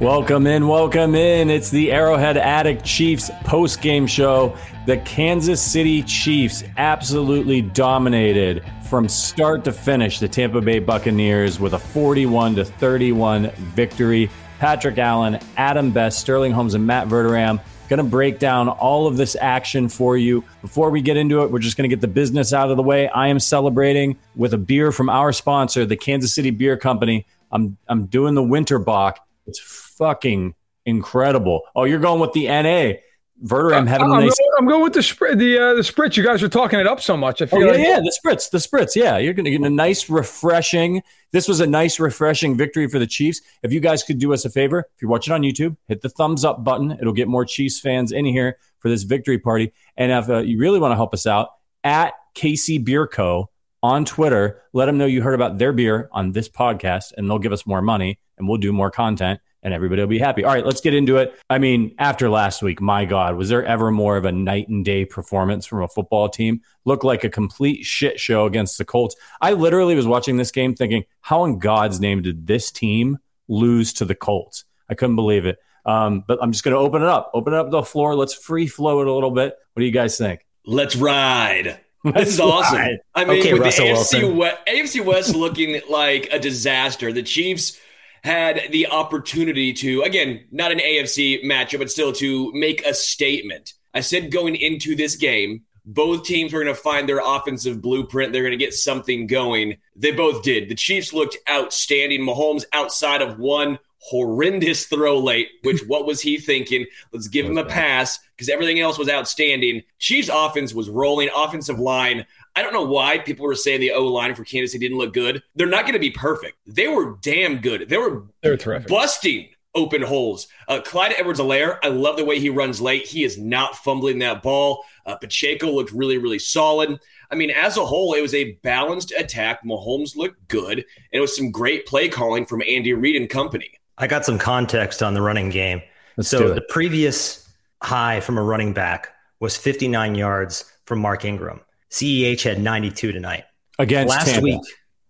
Welcome in, welcome in. It's the Arrowhead Addict Chiefs post game show. The Kansas City Chiefs absolutely dominated from start to finish the Tampa Bay Buccaneers with a 41 to 31 victory. Patrick Allen, Adam Best, Sterling Holmes, and Matt Verderame going to break down all of this action for you. Before we get into it, we're just going to get the business out of the way. I am celebrating with a beer from our sponsor, the Kansas City Beer Company. I'm I'm doing the Winter Bock. It's fucking incredible. Oh, you're going with the NA. Verderam a I'm, nice. going, I'm going with the spritz. The uh, the spritz. You guys are talking it up so much. I feel Oh, yeah, like yeah, the spritz, the spritz. Yeah, you're going to get a nice, refreshing. This was a nice, refreshing victory for the Chiefs. If you guys could do us a favor, if you're watching on YouTube, hit the thumbs up button. It'll get more Chiefs fans in here for this victory party. And if uh, you really want to help us out, at KC Bier Co. on Twitter, let them know you heard about their beer on this podcast, and they'll give us more money, and we'll do more content and everybody will be happy. All right, let's get into it. I mean, after last week, my God, was there ever more of a night and day performance from a football team? Looked like a complete shit show against the Colts. I literally was watching this game thinking, how in God's name did this team lose to the Colts? I couldn't believe it. Um, but I'm just going to open it up, open it up the floor. Let's free flow it a little bit. What do you guys think? Let's ride. Let's This is awesome. ride. I mean, Okay, with Russell the AFC West, AFC West looking like a disaster, the Chiefs had the opportunity to, again, not an AFC matchup, but still to make a statement. I said going into this game, both teams were going to find their offensive blueprint. They're going to get something going. They both did. The Chiefs looked outstanding. Mahomes, outside of one horrendous throw late, which what was he thinking? Let's give him a pass because everything else was outstanding. Chiefs offense was rolling, offensive line. I don't know why people were saying the O line for Kansas City didn't look good. They're not going to be perfect. They were damn good. They were they're terrific. busting open holes. Uh, Clyde Edwards-Helaire, I love the way he runs late. He is not fumbling that ball. Uh, Pacheco looked really, really solid. I mean, as a whole, it was a balanced attack. Mahomes looked good. And it was some great play calling from Andy Reid and company. I got some context on the running game. Let's so the previous high from a running back was 59 yards from Mark Ingram. CEH had 92 tonight. Against Last Tampa. week,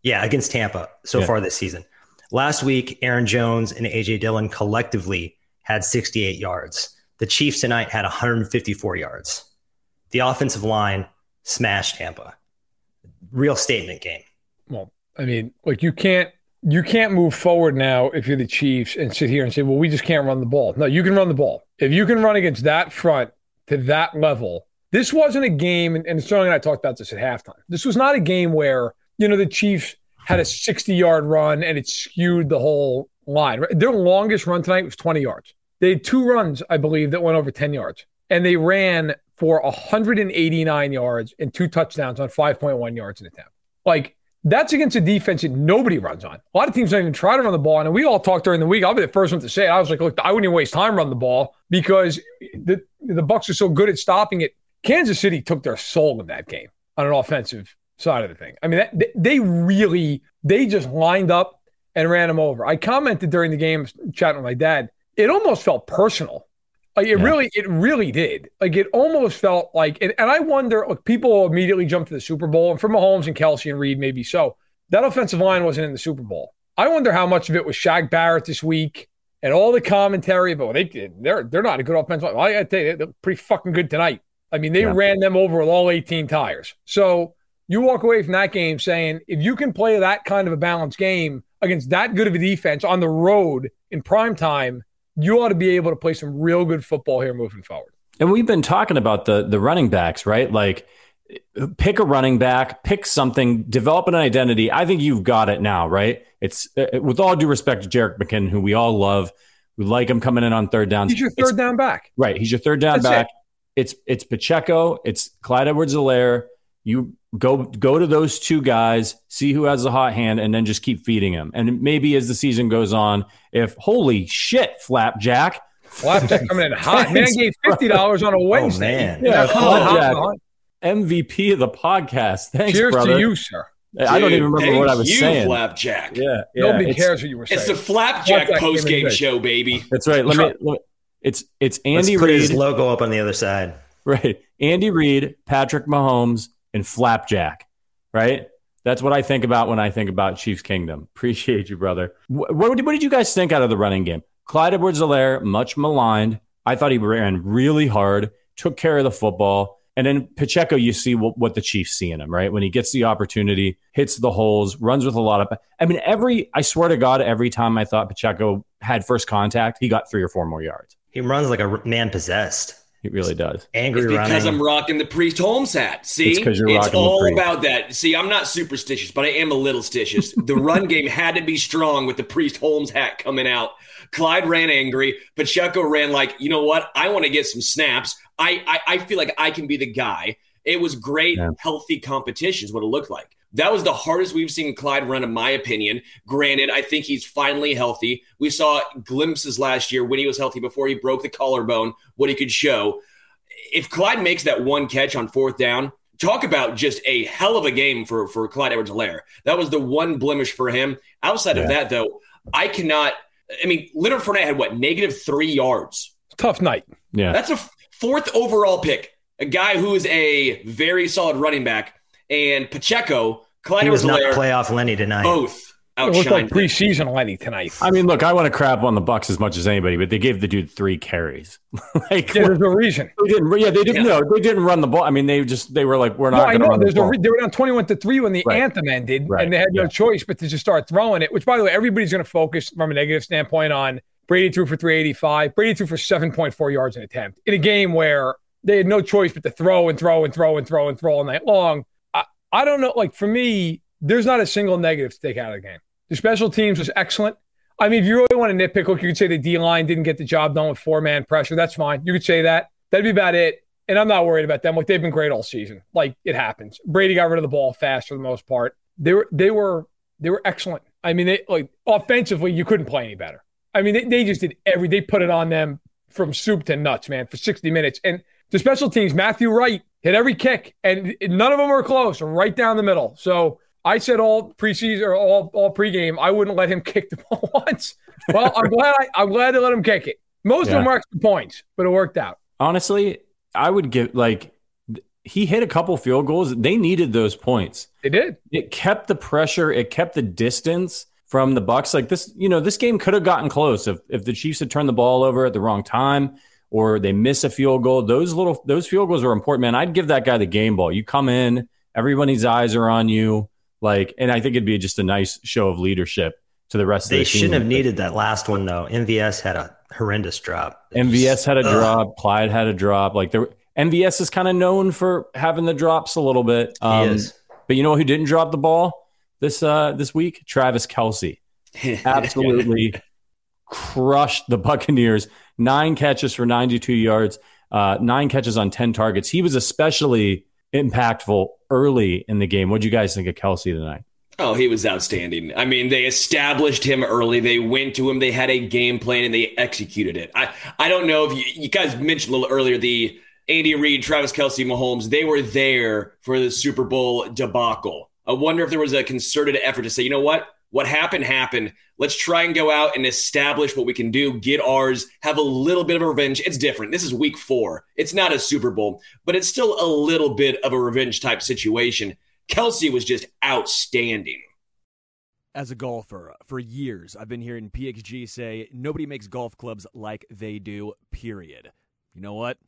yeah, against Tampa so Yeah. far this season. Last week, Aaron Jones and AJ Dillon collectively had 68 yards. The Chiefs tonight had 154 yards. The offensive line smashed Tampa. Real statement game. Well, I mean, like you can't you can't move forward now if you're the Chiefs and sit here and say, "Well, we just can't run the ball." No, you can run the ball. If you can run against that front to that level, this wasn't a game. And, Sterling and I talked about this at halftime. This was not a game where you know the Chiefs had a 60 yard run and it skewed the whole line. Their longest run tonight was 20 yards. They had two runs, I believe, that went over 10 yards, and they ran for 189 yards and two touchdowns on 5.1 yards in attempt. Like that's against a defense that nobody runs on. A lot of teams don't even try to run the ball. And we all talked during the week. I'll be the first one to say it. I was like, look, I wouldn't even waste time running the ball because the the Bucks are so good at stopping it. Kansas City took their soul in that game on an offensive side of the thing. I mean, that, they- really they just lined up and ran them over. I commented during the game, chatting with my dad. It almost felt personal. Like it Yeah. really, it really did. Like it almost felt like, and, and I wonder, like people immediately jumped to the Super Bowl, and for Mahomes and Kelce and Reid, maybe so. That offensive line wasn't in the Super Bowl. I wonder how much of it was Shaq Barrett this week and all the commentary about they they're they're not a good offensive line. Well, I gotta tell you, they're pretty fucking good tonight. I mean, they Yeah. ran them over with all 18 tires. So you walk away from that game saying, if you can play that kind of a balanced game against that good of a defense on the road in prime time, you ought to be able to play some real good football here moving forward. And we've been talking about the the running backs, right? Like pick a running back, pick something, develop an identity. I think you've got it now, right? It's uh, with all due respect to Jerick McKinnon, who we all love. We like him coming in on third downs. He's your third down back. Right. He's your third down That's back. it. It's it's Pacheco, it's Clyde Edwards-Helaire. You go go to those two guys, see who has the hot hand, and then just keep feeding them. And maybe as the season goes on, if holy shit, Flapjack. Flapjack coming in hot. Man gave fifty dollars on a oh, Wednesday. man. Yeah, Hot, hot, Flapjack. MVP of the podcast. Thanks, Cheers brother. to you, sir. I don't even remember what I was you, saying. Flapjack. Yeah, yeah, Nobody it's- cares what you were saying. It's the Flapjack Flapjack post game show, baby. That's right. Let me. Let, it's it's Let's Andy put his Reid, logo up on the other side. right? Andy Reid, Patrick Mahomes, and Flapjack, right? That's what I think about when I think about Chiefs Kingdom. Appreciate you, brother. What, what, did, what did you guys think out of the running game? Clyde Edwards-Helaire, much maligned. I thought he ran really hard, took care of the football. And then Pacheco, you see what, what the Chiefs see in him, right? When he gets the opportunity, hits the holes, runs with a lot of. I mean, every, I swear to God, every time I thought Pacheco had first contact, he got three or four more yards. He runs like a man possessed. He really does. Angry It's because running. I'm rocking the Priest Holmes hat. See, it's, you're rocking the all about that. See, I'm not superstitious, but I am a little stitious. the run game had to be strong with the Priest Holmes hat coming out. Clyde ran angry. Pacheco ran like, you know what? I want to get some snaps. I, I I feel like I can be the guy. It was great, Yeah. healthy competition is what it looked like. That was the hardest we've seen Clyde run, in my opinion. Granted, I think he's finally healthy. We saw glimpses last year when he was healthy before he broke the collarbone, what he could show if Clyde makes that one catch on fourth down, talk about just a hell of a game for for Clyde Edwards Helaire. That was the one blemish for him. Outside Yeah. of that, though, I cannot. I mean, Leonard Fournette had what negative three yards. Tough night. Yeah. That's a f- fourth overall pick. A guy who is a very solid running back, and Pacheco, Clyde he was Edwards not Helaire, playoff Lenny tonight. both It looked like preseason Lenny tonight. I mean, look, I want to crap on the Bucks as much as anybody, but they gave the dude three carries. like Yeah, there's a reason. they didn't. Yeah, they didn't. Yeah. No, they didn't run the ball. I mean, they just they were like, we're No, not I know. run the There's a ball. re- they were down 21 to 3 when the Right. anthem ended, Right. and they had no Yeah. choice but to just start throwing it, which, by the way, everybody's going to focus from a negative standpoint on Brady threw for 385. Brady threw for 7.4 yards an attempt in a game where they had no choice but to throw and throw and throw and throw and throw all night long. I, don't know. Like, for me, there's not a single negative to take out of the game. The special teams was excellent. I mean, if you really want to nitpick, look, you could say the D line didn't get the job done with four man pressure. That's fine. You could say that. That'd be about it. And I'm not worried about them. Like they've been great all season. Like it happens. Brady got rid of the ball fast for the most part. They were they were they were excellent. I mean, they like offensively, you couldn't play any better. I mean, they, they just did every they put it on them from soup to nuts, man, for 60 minutes. And the special teams, Matthew Wright hit every kick, and none of them were close, right down the middle. So I said all preseason or all all pregame, I wouldn't let him kick the ball once. Well, I'm glad I, I'm glad they let him kick it. Most of them were extra points, but it worked out. Honestly, I would give like he hit a couple field goals. They needed those points. They did. It kept the pressure. It kept the distance from the Bucks. Like this, you know, this game could have gotten close if if the Chiefs had turned the ball over at the wrong time or they miss a field goal. Those little those field goals are important, man. I'd give that guy the game ball. You come in, everybody's eyes are on you. Like, and I think it'd be just a nice show of leadership to the rest of They the team. They shouldn't have needed that last one though. MVS had a horrendous drop. MVS had a Ugh. drop. Clyde had a drop. Like there, MVS is kind of known for having the drops a little bit. Um, he is. But you know who didn't drop the ball this uh, this week? Travis Kelce. Absolutely crushed the Buccaneers. Nine catches for 92 yards. Uh, nine catches on 10 targets. He was especially impactful early in the game. What do you guys think of Kelce tonight? Oh, he was outstanding. I mean, they established him early. They went to him. They had a game plan and they executed it. I, I don't know if you, you guys mentioned a little earlier the Andy Reid, Travis Kelce, Mahomes. They were there for the Super Bowl debacle. I wonder if there was a concerted effort to say, you know what? What happened happened. Let's try and go out and establish what we can do, get ours, have a little bit of a revenge. It's different. This is week four. It's not a Super Bowl, but it's still a little bit of a revenge type situation. Kelce was just outstanding. As a golfer, for years, I've been hearing PXG say nobody makes golf clubs like they do, period. You know what?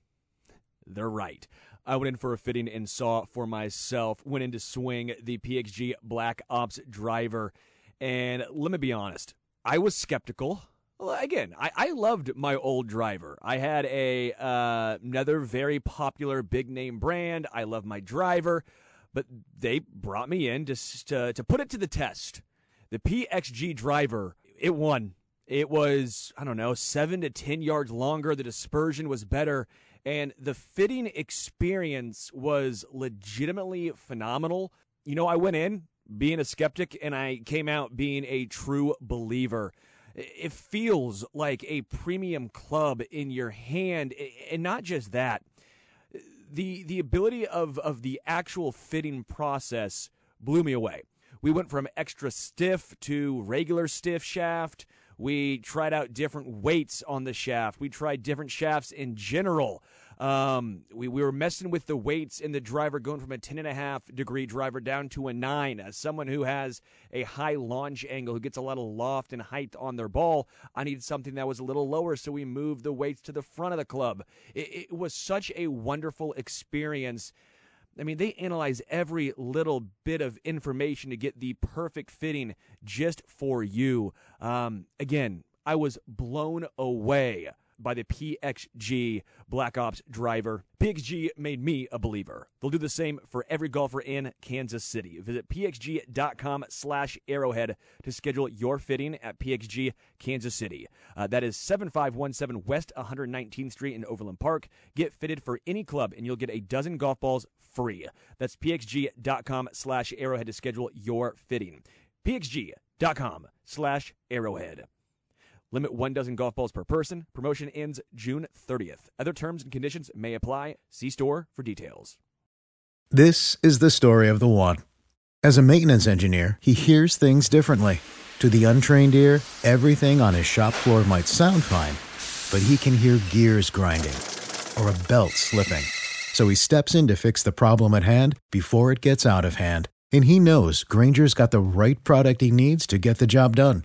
They're right. I went in for a fitting and saw for myself. Went in to swing the PXG Black Ops driver. And let me be honest, I was skeptical. Well, again, I, I loved my old driver. I had a uh, another very popular big name brand. I love my driver, but they brought me in to, to to put it to the test. The PXG driver, it won. It was I don't know seven to ten yards longer. The dispersion was better, and the fitting experience was legitimately phenomenal. You know, I went in being a skeptic, and I came out being a true believer. It feels like a premium club in your hand and not just that. The the ability of of the actual fitting process blew me away. We went from extra stiff to regular stiff shaft. We tried out different weights on the shaft. We tried different shafts in general um, we, we were messing with the weights in the driver, going from a 10 and a half degree driver down to a nine. As someone who has a high launch angle, who gets a lot of loft and height on their ball, I needed something that was a little lower. So we moved the weights to the front of the club. It, it was such a wonderful experience. I mean, they analyze every little bit of information to get the perfect fitting just for you. Um, again, I was blown away by the PXG Black Ops driver. PXG made me a believer. They'll do the same for every golfer in Kansas City. Visit pxg.com slash arrowhead to schedule your fitting at PXG Kansas City. Uh, that is 7517 West 119th Street in Overland Park. Get fitted for any club and you'll get a dozen golf balls free. That's pxg.com slash arrowhead to schedule your fitting. pxg.com slash arrowhead. Limit one dozen golf balls per person. Promotion ends June 30th. Other terms and conditions may apply. See store for details. This is the story of the one. As a maintenance engineer, he hears things differently. To the untrained ear, everything on his shop floor might sound fine, but he can hear gears grinding or a belt slipping. So he steps in to fix the problem at hand before it gets out of hand. And he knows Grainger's got the right product he needs to get the job done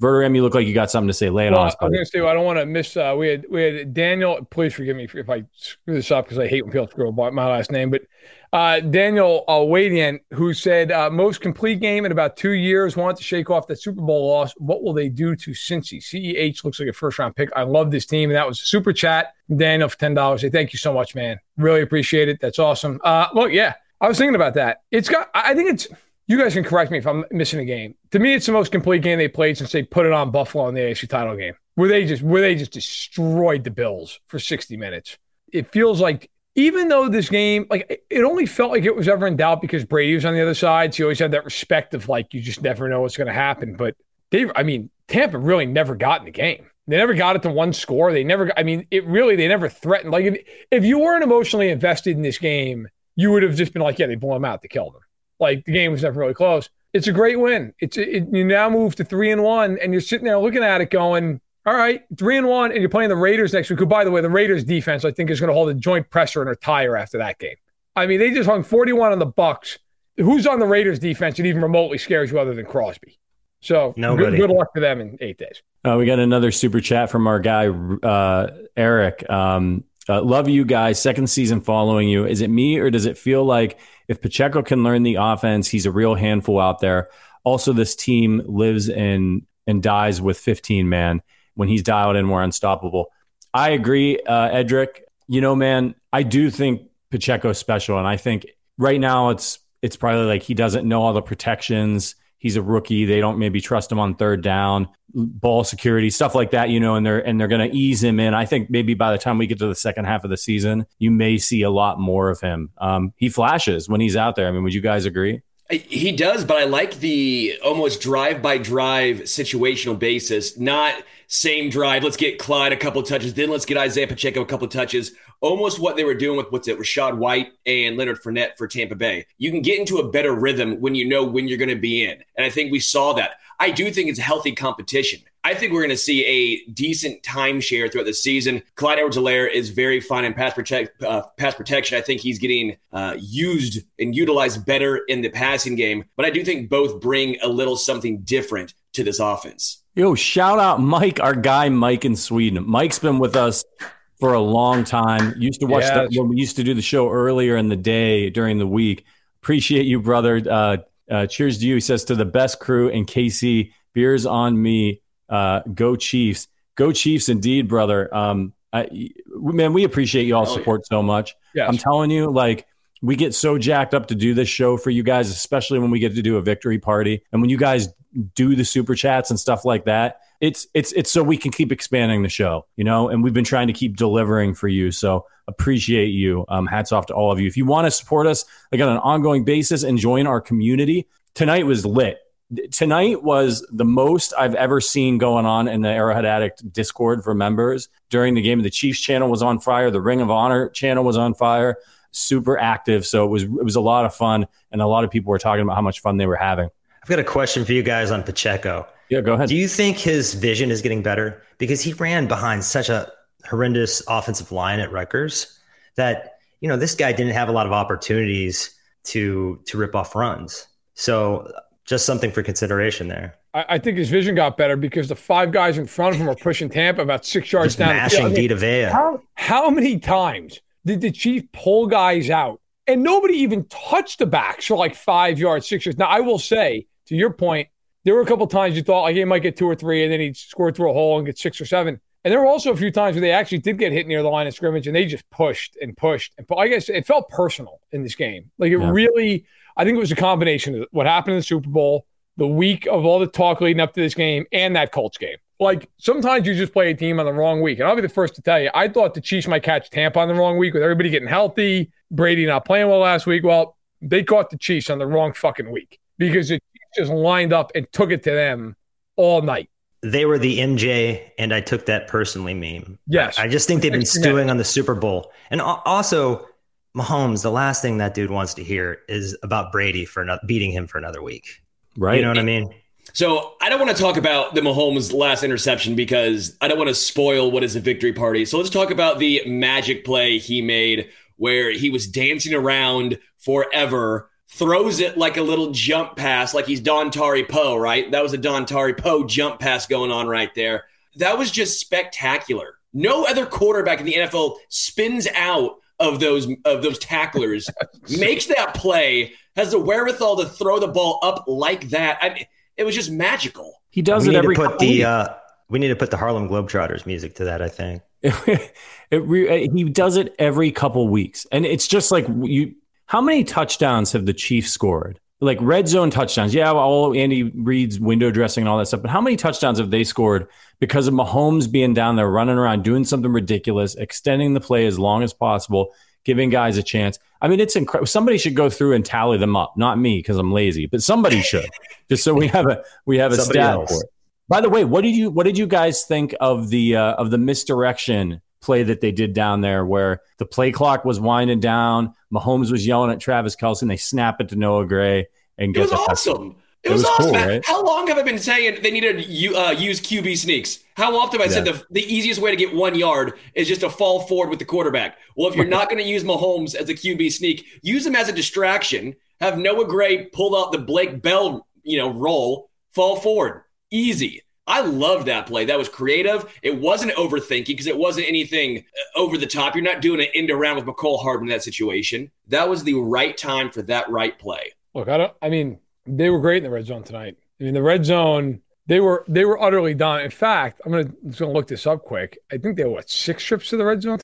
Verderame, you look like you got something to say. Lay it well, on us. I was going to say, I don't want to miss. Uh, we had we had Daniel. Please forgive me if I screw this up because I hate when people screw up my last name. But uh, Daniel uh, Wadian, who said uh, most complete game in about two years, wants to shake off that Super Bowl loss. What will they do to Cincy? CEH looks like a first round pick. I love this team, and that was a super chat. Daniel for ten dollars. Say thank you so much, man. Really appreciate it. That's awesome. Uh, look, yeah, I was thinking about that. It's got. I think it's you guys can correct me if I'm missing a game. To me, it's the most complete game they played since they put it on Buffalo in the AFC title game, where they just where they just destroyed the Bills for 60 minutes. It feels like even though this game, like it only felt like it was ever in doubt because Brady was on the other side. So you always had that respect of like you just never know what's going to happen. But they, I mean, Tampa really never got in the game. They never got it to one score. They never, I mean, it really, they never threatened. Like if, if you weren't emotionally invested in this game, you would have just been like, yeah, they blew them out, they killed them. Like the game was never really close. It's a great win. It's it, you now move to three and one, and you're sitting there looking at it, going, "All right, three and one," and you're playing the Raiders next week. Who, by the way, the Raiders defense I think is going to hold a joint pressure and retire after that game. I mean, they just hung 41 on the Bucks. Who's on the Raiders defense that even remotely scares you other than Crosby? So good, good, luck to them in eight days. Uh, we got another super chat from our guy uh, Eric. Um, uh, love you guys. Second season following you. Is it me or does it feel like if Pacheco can learn the offense, he's a real handful out there? Also, this team lives in and dies with 15 man. When he's dialed in, we're unstoppable. I agree, uh, Edric. You know, man, I do think Pacheco's special, and I think right now it's it's probably like he doesn't know all the protections. He's a rookie. They don't maybe trust him on third down, ball security, stuff like that, you know, and they're and they're going to ease him in. I think maybe by the time we get to the second half of the season, you may see a lot more of him. Um, he flashes when he's out there. I mean, would you guys agree? He does, but I like the almost drive by drive situational basis, not same drive. Let's get Clyde a couple touches, then let's get Isaiah Pacheco a couple touches. Almost what they were doing with what's it, Rachaad White and Leonard Fournette for Tampa Bay. You can get into a better rhythm when you know when you're going to be in, and I think we saw that. I do think it's a healthy competition. I think we're going to see a decent timeshare throughout the season. Clyde Edwards-Helaire is very fine in pass, protect, uh, pass protection. I think he's getting uh, used and utilized better in the passing game. But I do think both bring a little something different to this offense. Yo, shout out Mike, our guy Mike in Sweden. Mike's been with us for a long time. Used to watch yeah. that when we used to do the show earlier in the day during the week. Appreciate you, brother. Uh, uh, cheers to you. He says to the best crew and KC. Beers on me. Uh, go Chiefs. Go Chiefs, indeed, brother. Um, I, man, we appreciate you all support so much. Yes. I'm telling you, like we get so jacked up to do this show for you guys, especially when we get to do a victory party and when you guys do the super chats and stuff like that. It's it's it's so we can keep expanding the show, you know. And we've been trying to keep delivering for you. So appreciate you. Um, hats off to all of you. If you want to support us like on an ongoing basis and join our community, tonight was lit tonight was the most I've ever seen going on in the Arrowhead Addict Discord for members during the game. The Chiefs channel was on fire. The Ring of Honor channel was on fire. Super active. So it was it was a lot of fun, and a lot of people were talking about how much fun they were having. I've got a question for you guys on Pacheco. Yeah, go ahead. Do you think his vision is getting better because he ran behind such a horrendous offensive line at Rutgers that you know this guy didn't have a lot of opportunities to to rip off runs. So just something for consideration there. I, I, think his vision got better because the five guys in front of him were pushing Tampa about six yards just down. Mashing. How, how many times did the Chief pull guys out and nobody even touched the backs for like five yards, six yards? Now, I will say, to your point, there were a couple times you thought like he might get two or three and then he scored through a hole and get six or seven. And there were also a few times where they actually did get hit near the line of scrimmage and they just pushed and pushed. And I guess it felt personal in this game. Like it yeah. really I think it was a combination of what happened in the Super Bowl, the week of all the talk leading up to this game, and that Colts game. Like sometimes you just play a team on the wrong week. And I'll be the first to tell you, I thought the Chiefs might catch Tampa on the wrong week with everybody getting healthy, Brady not playing well last week. Well, they caught the Chiefs on the wrong fucking week because the Chiefs just lined up and took it to them all night. They were the MJ, and I took that personally meme. Yes. I just think they've been stewing on the Super Bowl. And also, Mahomes, the last thing that dude wants to hear is about Brady for not beating him for another week. Right. You know what I mean? So I don't want to talk about the Mahomes last interception because I don't want to spoil what is a victory party. So let's talk about the magic play he made where he was dancing around forever, throws it like a little jump pass, like he's Dontari Poe, right? That was a Dontari Poe jump pass going on right there. That was just spectacular. No other quarterback in the NFL spins out of those of those tacklers makes that play, has the wherewithal to throw the ball up like that. I mean, it was just magical. He does we it every. Put the uh, we need to put the Harlem Globetrotters music to that. I think it re- he does it every couple weeks, and it's just like you. How many touchdowns have the Chiefs scored? like red zone touchdowns. Yeah, all Andy Reid's window dressing and all that stuff. But how many touchdowns have they scored because of Mahomes being down there running around doing something ridiculous, extending the play as long as possible, giving guys a chance? I mean, it's incredible. Somebody should go through and tally them up. Not me because I'm lazy, but somebody should, just so we have a we have a somebody stat else. for it. By the way, what did you what did you guys think of the uh, of the misdirection play that they did down there where the play clock was winding down. Mahomes was yelling at Travis Kelce they snap it to Noah Gray and get it was awesome. It, it was, was, awesome. Cool, right? How long have I been saying they needed to uh, use QB sneaks? How often have I yeah. said the, the easiest way to get one yard is just to fall forward with the quarterback? Well, if you're not going to use Mahomes as a QB sneak, use him as a distraction. Have Noah Gray pull out the Blake Bell, you know, roll, fall forward, easy. I love that play. That was creative. It wasn't overthinking because it wasn't anything uh, over the top. You're not doing an end around with Mecole Hardman in that situation. That was the right time for that right play. Look, I don't. I mean, they were great in the red zone tonight. I mean, the red zone, they were they were utterly done. In fact, I'm gonna just gonna look this up quick. I think they were what six trips to the red zone.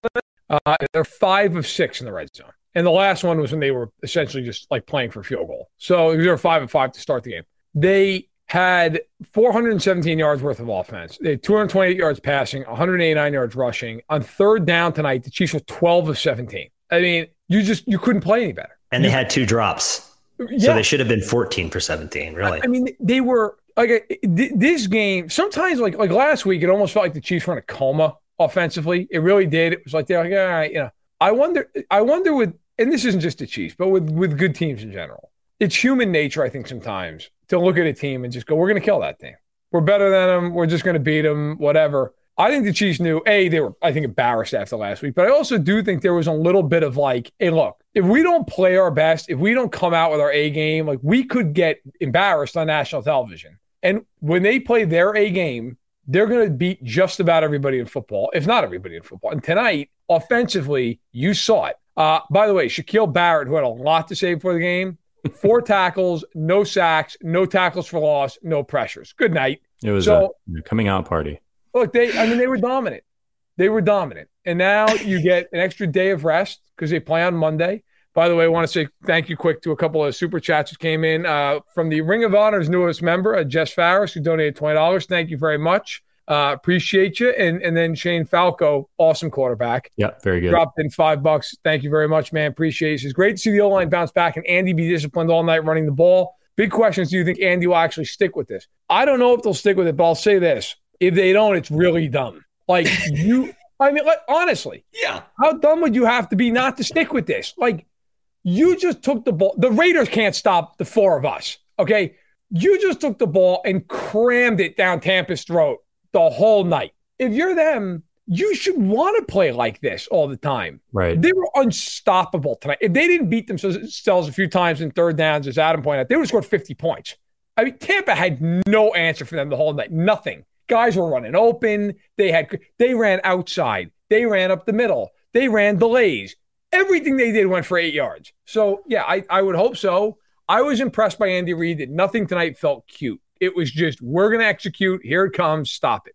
Uh, they're five of six in the red zone, and the last one was when they were essentially just like playing for field goal. So they were five of five to start the game. They had 417 yards worth of offense. They had 228 yards passing, 189 yards rushing. On third down tonight, the Chiefs were 12 of 17. I mean, you just you couldn't play any better. And they had two drops. Yeah. So they should have been 14 for 17, really. I mean, they were like this game. Sometimes, like like last week, it almost felt like the Chiefs were in a coma offensively. It really did. It was like they're like, all right, you know. I wonder. I wonder with, and this isn't just the Chiefs, but with with good teams in general, it's human nature. I think sometimes to look at a team and just go, we're going to kill that team. We're better than them. We're just going to beat them. Whatever. I think the Chiefs knew, A, they were, I think, embarrassed after last week. But I also do think there was a little bit of like, hey, look, if we don't play our best, if we don't come out with our A game, like we could get embarrassed on national television. And when they play their A game, they're going to beat just about everybody in football, if not everybody in football. And tonight, offensively, you saw it. Uh, by the way, Shaquille Barrett, who had a lot to say before the game, four tackles, no sacks, no tackles for loss, no pressures. Good night. It was so, a coming out party. Look, they, I mean, they were dominant. They were dominant. And now you get an extra day of rest because they play on Monday. By the way, I want to say thank you quick to a couple of super chats that came in uh, from the Ring of Honor's newest member, uh, Jess Farris, who donated $20. Thank you very much. Uh, appreciate you. And and then Shane Falco, awesome quarterback. Yeah, very good. Dropped in five bucks. Thank you very much, man. Appreciate it. It's great to see the O line bounce back and Andy be disciplined all night running the ball. Big questions. Do you think Andy will actually stick with this? I don't know if they'll stick with it, but I'll say this. If they don't, it's really dumb. Like you, I mean, like, honestly, yeah. How dumb would you have to be not to stick with this? Like, you just took the ball. The Raiders can't stop the four of us. Okay. You just took the ball and crammed it down Tampa's throat the whole night. If you're them, you should want to play like this all the time. Right. They were unstoppable tonight. If they didn't beat themselves a few times in third downs, as Adam pointed out, they would have scored 50 points. I mean, Tampa had no answer for them the whole night. Nothing. Guys were running open. They had they ran outside. They ran up the middle. They ran delays. Everything they did went for eight yards. So yeah, I, I would hope so. I was impressed by Andy Reid that nothing tonight felt cute. It was just, we're going to execute. Here it comes. Stop it.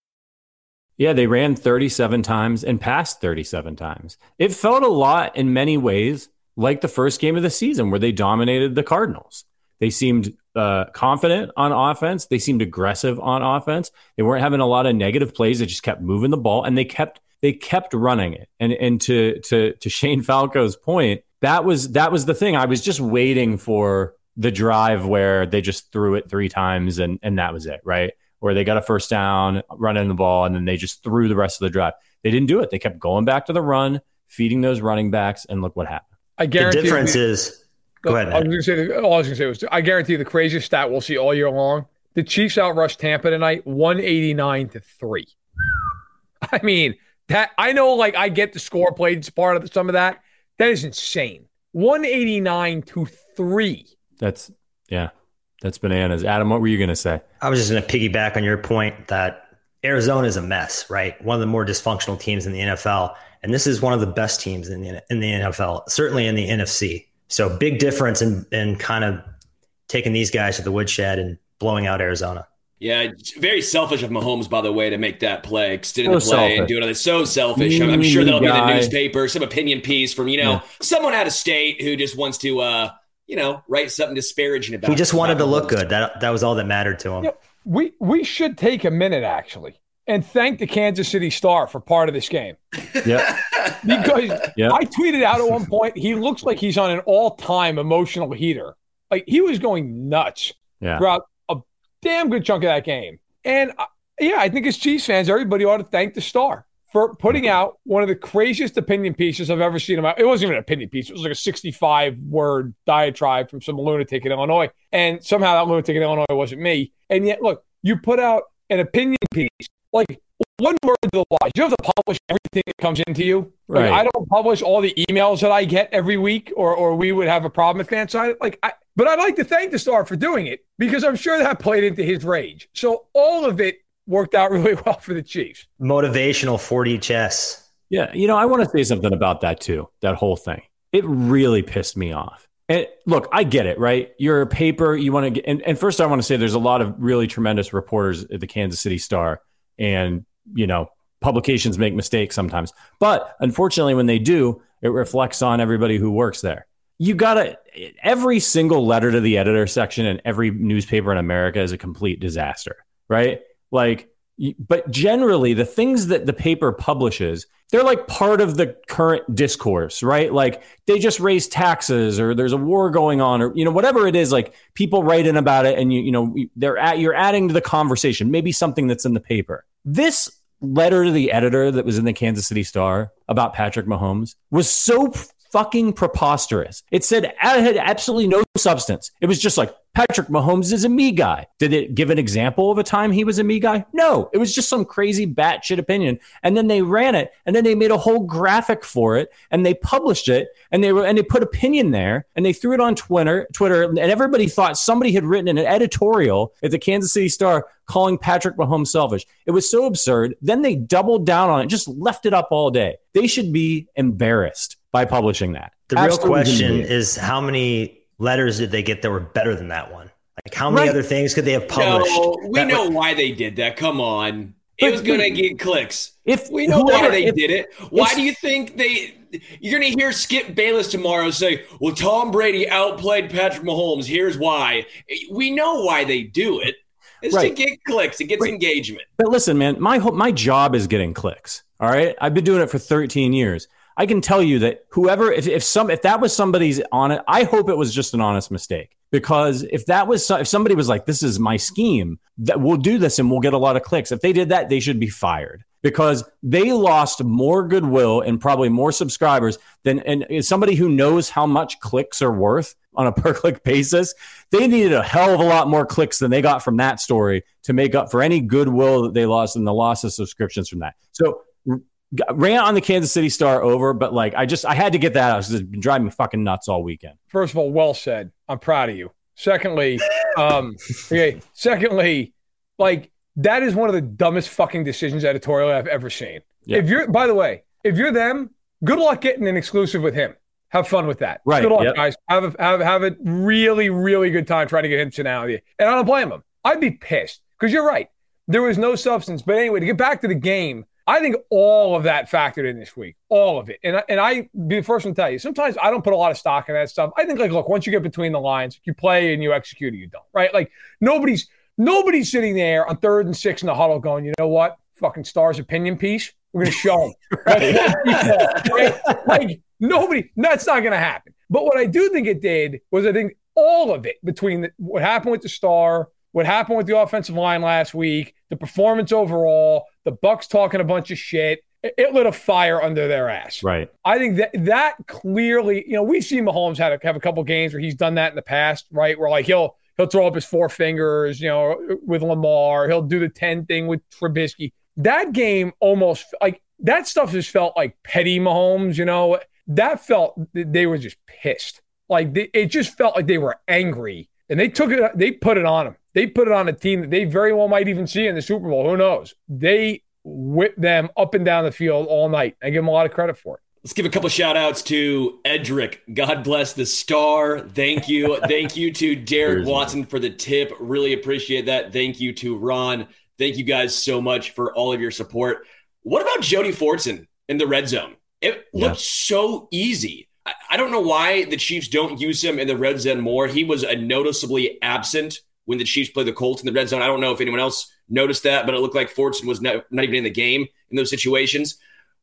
Yeah, they ran 37 times and passed 37 times. It felt a lot in many ways like the first game of the season where they dominated the Cardinals. They seemed uh, confident on offense. They seemed aggressive on offense. They weren't having a lot of negative plays. They just kept moving the ball and they kept they kept running it. And and to to to Shane Falco's point, that was that was the thing. I was just waiting for the drive where they just threw it three times and and that was it, right? Where they got a first down, running the ball, and then they just threw the rest of the drive. They didn't do it. They kept going back to the run, feeding those running backs, and look what happened. I guarantee the difference the, is. Go oh, ahead. I was going to say. All I was going to say was, I guarantee you the craziest stat we'll see all year long. The Chiefs outrushed Tampa tonight, one eighty nine to three. I mean that. I know, like I get the score played. It's part of the, some of that. That is insane. One eighty nine to three. That's yeah. That's bananas. Adam, what were you going to say? I was just going to piggyback on your point that Arizona is a mess, right? One of the more dysfunctional teams in the NFL, and this is one of the best teams in the in the NFL, certainly in the NFC. So big difference in in kind of taking these guys to the woodshed and blowing out Arizona. Yeah, very selfish of Mahomes, by the way, to make that play, extend so the play selfish. and do it. It's so selfish. I'm, I'm sure that'll be in the newspaper, some opinion piece from you know yeah. someone out of state who just wants to. uh you know, write something disparaging about. He just wanted to look good. That that was all that mattered to him. Yeah, we we should take a minute actually and thank the Kansas City Star for part of this game Yeah. because Yeah. I tweeted out at one point he looks like he's on an all-time emotional heater. Like he was going nuts Yeah. throughout a damn good chunk of that game. And uh, yeah, I think as Chiefs fans, everybody ought to thank the Star for putting out one of the craziest opinion pieces I've ever seen. About it wasn't even an opinion piece; it was like a 65 word diatribe from some lunatic in Illinois, and somehow that lunatic in Illinois wasn't me. And yet, look, you put out an opinion piece like. One word to the wise. You have to publish everything that comes into you. Like, Right. I don't publish all the emails that I get every week, or or we would have a problem at FanSided. Like, I, but I'd like to thank the star for doing it because I'm sure that played into his rage. So all of it worked out really well for the Chiefs. Motivational 40 chess. Yeah, you know, I want to say something about that too. That whole thing. It really pissed me off. And look, I get it, right? You're a paper, you want to get and, and first I want to say there's a lot of really tremendous reporters at the Kansas City Star and, you know, publications make mistakes sometimes. But unfortunately when they do, it reflects on everybody who works there. You got to every single letter to the editor section in every newspaper in America is a complete disaster, right? Like but generally the things that the paper publishes they're like part of the current discourse right? Like they just raise taxes or there's a war going on or you know whatever it is like people write in about it and you you know they're at you're adding to the conversation maybe something that's in the paper. This letter to the editor that was in the Kansas City Star about Patrick Mahomes was so fucking preposterous. It said it had absolutely no substance. It was just like Patrick Mahomes is a me guy. Did it give an example of a time he was a me guy? No, it was just some crazy batshit opinion. And then they ran it, and then they made a whole graphic for it, and they published it, and they were and they put opinion there, and they threw it on Twitter. Twitter, and everybody thought somebody had written an editorial at the Kansas City Star calling Patrick Mahomes selfish. It was so absurd. Then they doubled down on it, just left it up all day. They should be embarrassed by publishing that. The real question is how many letters did they get that were better than that one? Like how many Right. other things could they have published? No, we know were- why they did that. Come on. But- It was going to get clicks. if We know why they if- did it. Why if- do you think they? You're going to hear Skip Bayless tomorrow say, "Well, Tom Brady outplayed Patrick Mahomes. Here's why." We know why they do it. It's to get clicks. It gets Right. engagement. But listen, man, my whole, my job is getting clicks. All right, I've been doing it for 13 years. I can tell you that whoever, if, if some, if that was somebody's on it, I hope it was just an honest mistake. Because if that was, so- if somebody was like, "This is my scheme," that we'll do this and we'll get a lot of clicks. If they did that, they should be fired because they lost more goodwill and probably more subscribers than and somebody who knows how much clicks are worth on a per click basis. They needed a hell of a lot more clicks than they got from that story to make up for any goodwill that they lost and the loss of subscriptions from that. So rant on the Kansas City Star over, but like I just I had to get that out because it's been driving me fucking nuts all weekend. First of all, well said. I'm proud of you. Secondly, um, okay. Secondly, like that is one of the dumbest fucking decisions editorial I've ever seen. Yeah. If you're, by the way, if you're them, good luck getting an exclusive with him. Have fun with that. Right, Good luck, yep. guys. Have a have have a really really good time trying to get him to now. And I don't blame him. I'd be pissed because you're right. There was no substance. But anyway, to get back to the game, I think all of that factored in this week, all of it. And I, and I be the first one to tell you, sometimes I don't put a lot of stock in that stuff. I think like, look, once you get between the lines, you play and you execute, or you don't, right? Like nobody's nobody's sitting there on third and six in the huddle going, you know what, fucking stars opinion piece, we're gonna show them. right? Like nobody, that's not gonna happen. But what I do think it did was I think all of it between the, what happened with the star, what happened with the offensive line last week, the performance overall, the Bucks talking a bunch of shit. It, it lit a fire under their ass. Right. I think that that clearly, you know, we've seen Mahomes had a, have a couple games where he's done that in the past, right? Where like he'll he'll throw up his four fingers, you know, with Lamar. He'll do the ten thing with Trubisky. That game almost like that stuff just felt like petty Mahomes. You know, that felt they were just pissed. Like they, it just felt like they were angry, and they took it. They put it on him. They put it on a team that they very well might even see in the Super Bowl. Who knows? They whip them up and down the field all night. I give them a lot of credit for it. Let's give a couple shout outs to Edric. God bless the star. Thank you. Thank you to Derek Cheers, Watson for the tip. Really appreciate that. Thank you to Ron. Thank you guys so much for all of your support. What about Jody Fortson in the red zone? It Yeah. looked so easy I don't know why the Chiefs don't use him in the red zone more. He was a noticeably absent when the Chiefs played the Colts in the red zone. I don't know if anyone else noticed that, but it looked like Fortson was not, not even in the game in those situations.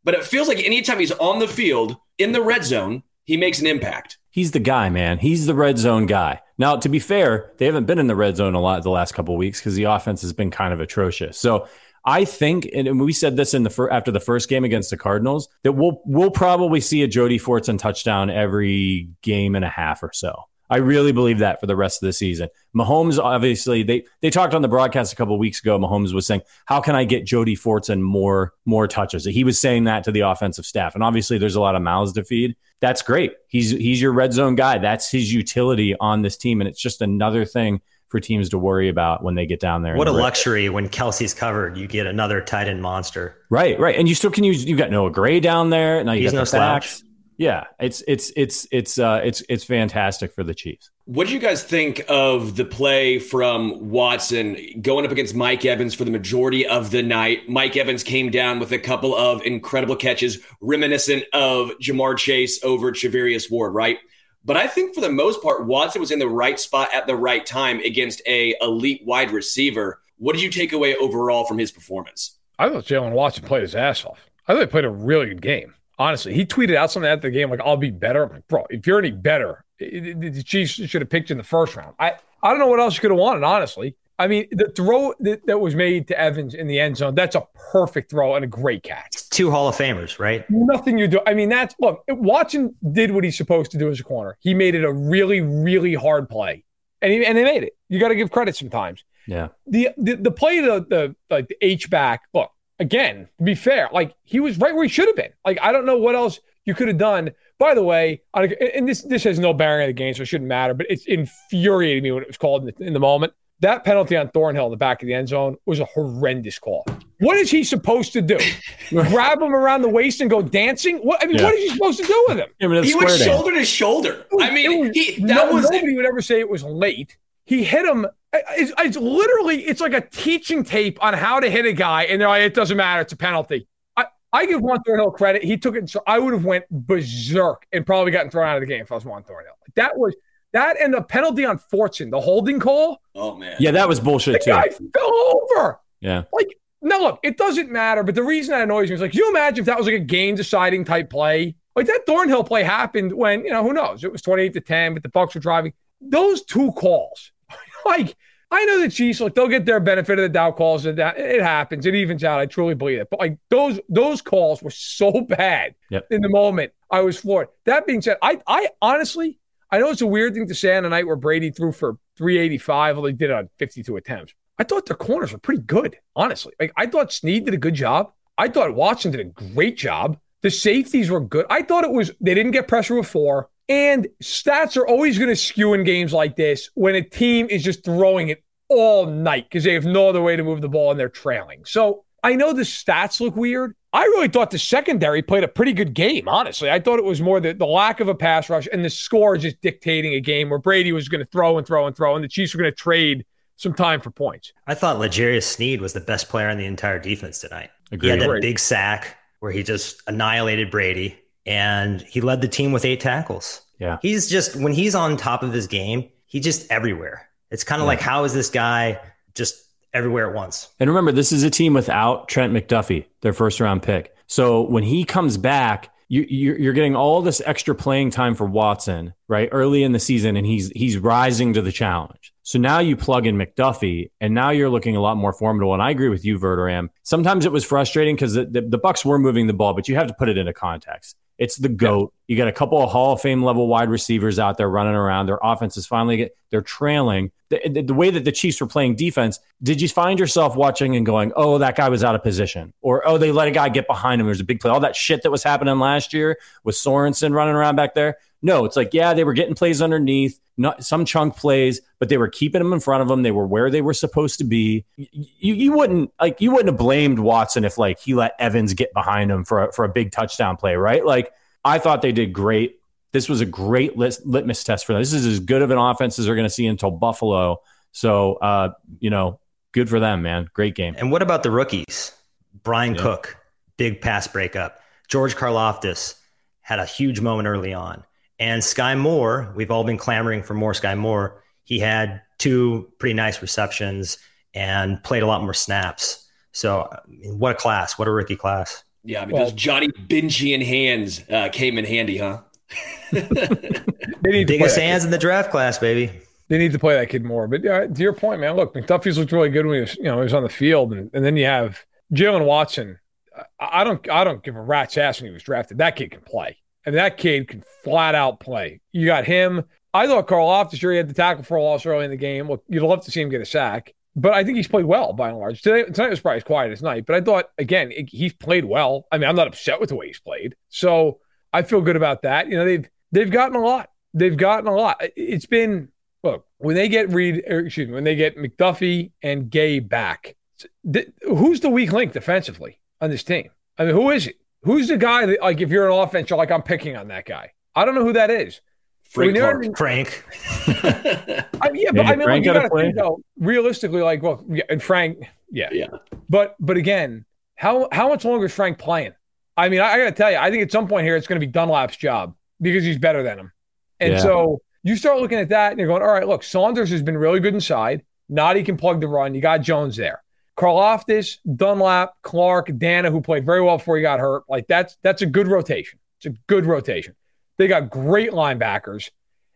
But it feels like anytime he's on the field in the red zone, he makes an impact. He's the guy, man. He's the red zone guy. Now, to be fair, they haven't been in the red zone a lot the last couple weeks because the offense has been kind of atrocious. So I think, and we said this in the fir- after the first game against the Cardinals, that we'll we'll probably see a Jody Fortson touchdown every game and a half or so. I really believe that for the rest of the season. Mahomes, obviously, they they talked on the broadcast a couple weeks ago. Mahomes was saying, "How can I get Jody Fortson more more touches?" He was saying that to the offensive staff, and obviously, there's a lot of mouths to feed. That's great. He's he's your red zone guy. That's his utility on this team, and it's just another thing for teams to worry about when they get down there. What a luxury when Kelce's covered, you get another tight end monster. Right, right, and you still can use. You got Noah Gray down there. Now you He's got no the backs. Yeah, it's it's it's it's uh, it's it's fantastic for the Chiefs. What do you guys think of the play from Watson going up against Mike Evans for the majority of the night? Mike Evans came down with a couple of incredible catches, reminiscent of Ja'Marr Chase over Charvarius Ward, right? But I think for the most part, Watson was in the right spot at the right time against a elite wide receiver. What did you take away overall from his performance? I thought Jaylen Watson played his ass off. I thought he played a really good game. Honestly, he tweeted out something at the game like, "I'll be better." I'm like, bro, if you're any better, the Chiefs should have picked you in the first round. I I don't know what else you could have wanted. Honestly, I mean, the throw that, that was made to Evans in the end zone, that's a perfect throw and a great catch. Two Hall of Famers, right? Nothing you do. I mean, that's look, Watson did what he's supposed to do as a corner. He made it a really, really hard play. And he, and they made it. You got to give credit sometimes. Yeah. The the, the play the the like the H back, look, again, to be fair, like he was right where he should have been. Like, I don't know what else you could have done. By the way, and this this has no bearing on the game, so it shouldn't matter, but it's infuriated me when it was called in the, in the moment. That penalty on Thornhill in the back of the end zone was a horrendous call. What is he supposed to do? Grab him around the waist and go dancing? What I mean, yeah. what is he supposed to do with him? Yeah, he went shoulder to shoulder. I mean, was, he, that no, was nobody would ever say it was late. He hit him. It's, it's, literally it's like a teaching tape on how to hit a guy, and they're like, it doesn't matter. It's a penalty. I, I give Juan Thornhill credit. He took it. So I would have went berserk and probably gotten thrown out of the game if I was Juan Thornhill. That was that and the penalty on Fortson, the holding call. Oh man, yeah, that was bullshit the too. Guy fell over. Yeah, like now look, it doesn't matter. But the reason that annoys me is like, you imagine if that was like a game deciding type play? Like that Thornhill play happened when you know who knows it was twenty eight to ten, but the Bucs were driving. Those two calls, like I know the Chiefs, like they'll get their benefit of the doubt calls. And that it happens, it evens out. I truly believe it. But like those those calls were so bad yep. in the moment. I was floored. That being said, I I honestly I know it's a weird thing to say on a night where Brady threw for 385, although he did it on 52 attempts. I thought their corners were pretty good, honestly. Like I thought Sneed did a good job. I thought Watson did a great job. The safeties were good. I thought it was they didn't get pressure with four. And stats are always going to skew in games like this when a team is just throwing it all night because they have no other way to move the ball and they're trailing. So I know the stats look weird. I really thought the secondary played a pretty good game, honestly. I thought it was more the, the lack of a pass rush and the score just dictating a game where Brady was going to throw and throw and throw, and the Chiefs were going to trade some time for points. I thought L'Jarius Sneed was the best player on the entire defense tonight. Agreed. He had that big sack where he just annihilated Brady, and he led the team with eight tackles. Yeah. He's just, when he's on top of his game, he's just everywhere. It's kind of yeah. like, how is this guy just everywhere at once? And remember, this is a team without Trent McDuffie, their first round pick. So when he comes back, you, you're getting all this extra playing time for Watson, right? Early in the season, and he's he's rising to the challenge. So now you plug in McDuffie, and now you're looking a lot more formidable. And I agree with you, Verderame. Sometimes it was frustrating because the, the, the Bucs were moving the ball, but you have to put it into context. It's the GOAT. You got a couple of Hall of Fame level wide receivers out there running around. Their offense is finally get, they're trailing. The, the, the, way that the Chiefs were playing defense, did you find yourself watching and going, "Oh, that guy was out of position," or "Oh, they let a guy get behind him"? There's a big play. All that shit that was happening last year with Sorensen running around back there. No, it's like yeah, they were getting plays underneath, not some chunk plays, but they were keeping them in front of them. They were where they were supposed to be. You, you wouldn't like you wouldn't have blamed Watson if like he let Evans get behind him for a, for a big touchdown play, right? Like I thought they did great. This was a great lit- litmus test for them. This is as good of an offense as they're going to see until Buffalo. So, uh, you know, good for them, man. Great game. And what about the rookies? Bryan yeah. Cook, big pass breakup. George Karlaftis had a huge moment early on. And Sky Moore, we've all been clamoring for more Sky Moore. He had two pretty nice receptions and played a lot more snaps. So, I mean, what a class! What a rookie class! Yeah, I mean, well, those Johnny Benchian hands uh, came in handy, huh? Biggest hands in the draft class, baby. They need to play that kid more. But uh, to your point, man, look, McDuffie's looked really good when he was, you know, he was on the field, and, and then you have Jaylen Watson. I, I don't, I don't give a rat's ass when he was drafted. That kid can play. Mean, that kid can flat out play. You got him. I thought Karlaftis sure he had the tackle for a loss early in the game. Look, you'd love to see him get a sack, but I think he's played well by and large. Today, tonight was probably as quiet as night, but I thought again he's played well. I mean, I'm not upset with the way he's played, so I feel good about that. You know, they've they've gotten a lot. They've gotten a lot. It's been look when they get Reid, er, excuse me, when they get McDuffie and Gay back, th- who's the weak link defensively on this team? I mean, who is it? Who's the guy that like if you're an offense, you're like I'm picking on that guy. I don't know who that is. Frank. Frank. I mean, yeah, but I mean, like, you gotta think though, realistically, like, well, yeah, and Frank, yeah, yeah. But but again, how how much longer is Frank playing? I mean, I, I gotta tell you, I think at some point here it's going to be Dunlap's job because he's better than him, and yeah. so you start looking at that and you're going, all right, look, Saunders has been really good inside. Nnadi can plug the run. You got Jones there. Karlaftis, Dunlap, Clark, Danna, who played very well before he got hurt. Like that's that's a good rotation. It's a good rotation. They got great linebackers.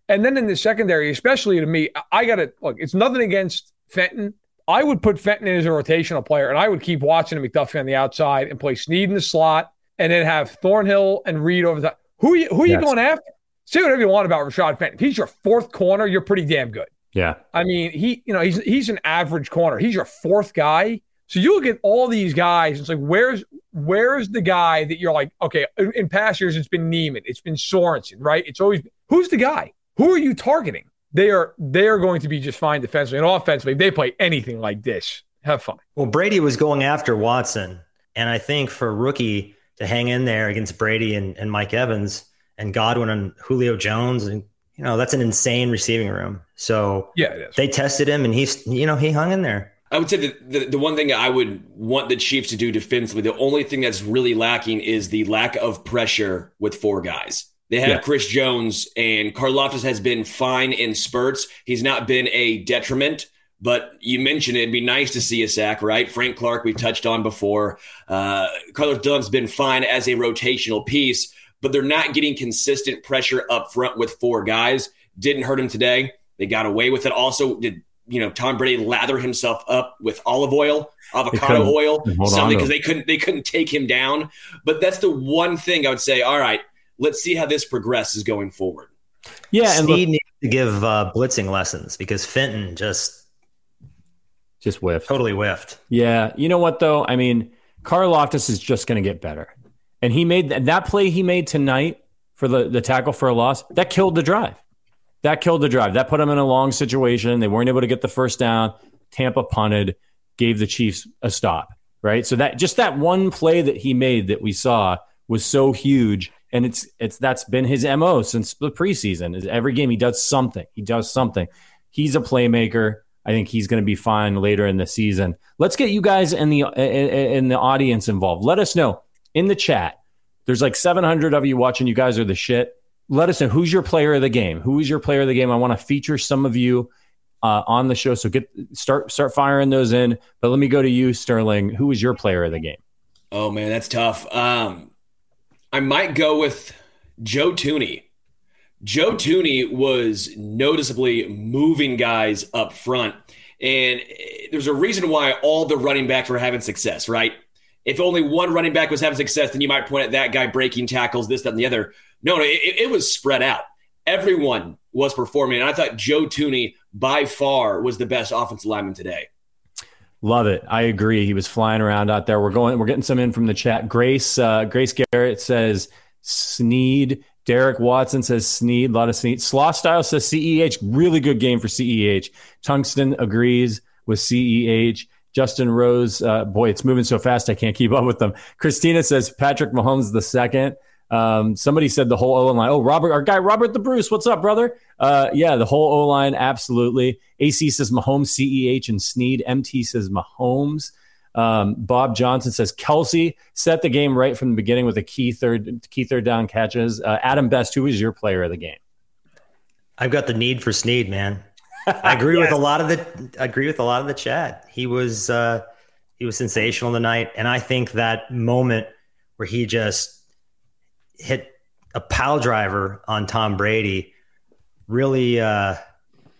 And then in the secondary, especially to me, I got to look, it's nothing against Fenton. I would put Fenton in as a rotational player, and I would keep watching McDuffie on the outside and play Sneed in the slot, and then have Thornhill and Reid over the. Who are you, who are yes. you going after? Say whatever you want about Rashad Fenton. If he's your fourth corner, you're pretty damn good. Yeah. I mean, he, you know, he's he's an average corner. He's your fourth guy. So you look at all these guys, it's like, where's where's the guy that you're like, okay, in, in past years it's been Niemann, it's been Sorensen, right? It's always who's the guy? Who are you targeting? They are they are going to be just fine defensively and offensively. If they play anything like this, have fun. Well, Brady was going after Watson, and I think for a rookie to hang in there against Brady and, and Mike Evans and Godwin and Julio Jones, and you know that's an insane receiving room. So yeah, they tested him, and he's you know he hung in there. I would say that the, the one thing I would want the Chiefs to do defensively, the only thing that's really lacking is the lack of pressure with four guys. They have yeah. Chris Jones and Karlaftis has been fine in spurts. He's not been a detriment, but you mentioned it, it'd be nice to see a sack, right? Frank Clark, we touched on before. Uh, Carlos Dunn's been fine as a rotational piece, but they're not getting consistent pressure up front with four guys. Didn't hurt him today. They got away with it. Also, did you know Tom Brady lather himself up with olive oil, avocado oil, something because they couldn't they couldn't take him down. But that's the one thing I would say. All right, let's see how this progresses going forward. Yeah, and Sneed needs to give uh, blitzing lessons because Fenton just just whiffed, totally whiffed. Yeah, you know what though? I mean, Karlaftis is just going to get better, and he made that, that play he made tonight for the the tackle for a loss that killed the drive that killed the drive. That put them in a long situation. They weren't able to get the first down. Tampa punted, gave the Chiefs a stop. Right. So that just that one play that he made that we saw was so huge. And it's it's that's been his MO since the preseason. Is every game he does something. He does something. He's a playmaker. I think he's going to be fine later in the season. Let's get you guys in the in the audience involved. Let us know in the chat. There's like 700 of you watching. You guys are the shit let us know who's your player of the game. Who is your player of the game? I want to feature some of you uh, on the show. So get start start firing those in. But let me go to you, Sterling. Who is your player of the game? Oh man, that's tough. Um, I might go with Joe Thuney. Joe Thuney was noticeably moving guys up front. And there's a reason why all the running backs were having success, right? If only one running back was having success, then you might point at that guy breaking tackles, this, that, and the other. No, no, it, it was spread out. Everyone was performing. And I thought Joe Thuney by far was the best offensive lineman today. Love it. I agree. He was flying around out there. We're going. We're getting some in from the chat. Grace uh, Grace Garrett says Sneed. Derek Watson says Sneed. A lot of Sneed. Slaw Style says CEH. Really good game for CEH. Tungsten agrees with CEH. Justin Rose. Uh, boy, it's moving so fast. I can't keep up with them. Christina says Patrick Mahomes the second. Um, somebody said the whole O line. Oh, Robert, our guy Robert the Bruce. What's up, brother? Uh, yeah, the whole O line, absolutely. AC says Mahomes, CEH, and Sneed. MT says Mahomes. Um, Bob Johnson says Kelce set the game right from the beginning with a key third key third down catches. Uh, Adam Best, who is your player of the game? I've got the need for Sneed, man. I agree yes. with a lot of the I agree with a lot of the chat. He was uh, he was sensational tonight, and I think that moment where he just hit a pile driver on Tom Brady really uh,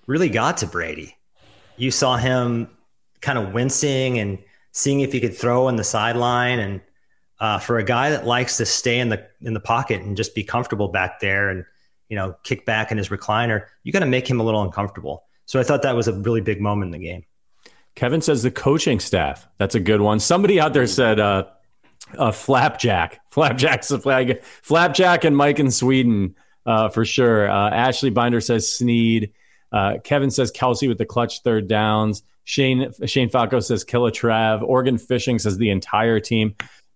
really got to Brady. You saw him kind of wincing and seeing if he could throw in the sideline. And uh, for a guy that likes to stay in the in the pocket and just be comfortable back there and you know kick back in his recliner, you got to make him a little uncomfortable. So I thought that was a really big moment in the game. Kevin says the coaching staff. That's a good one. Somebody out there said uh, uh, Flapjack. Flapjack's flag. Flapjack and Mike in Sweden uh, for sure. Uh, Ashley Binder says Sneed. Uh, Kevin says Kelce with the clutch third downs. Shane Shane Falco says Killer Trav. Oregon Fishing says the entire team.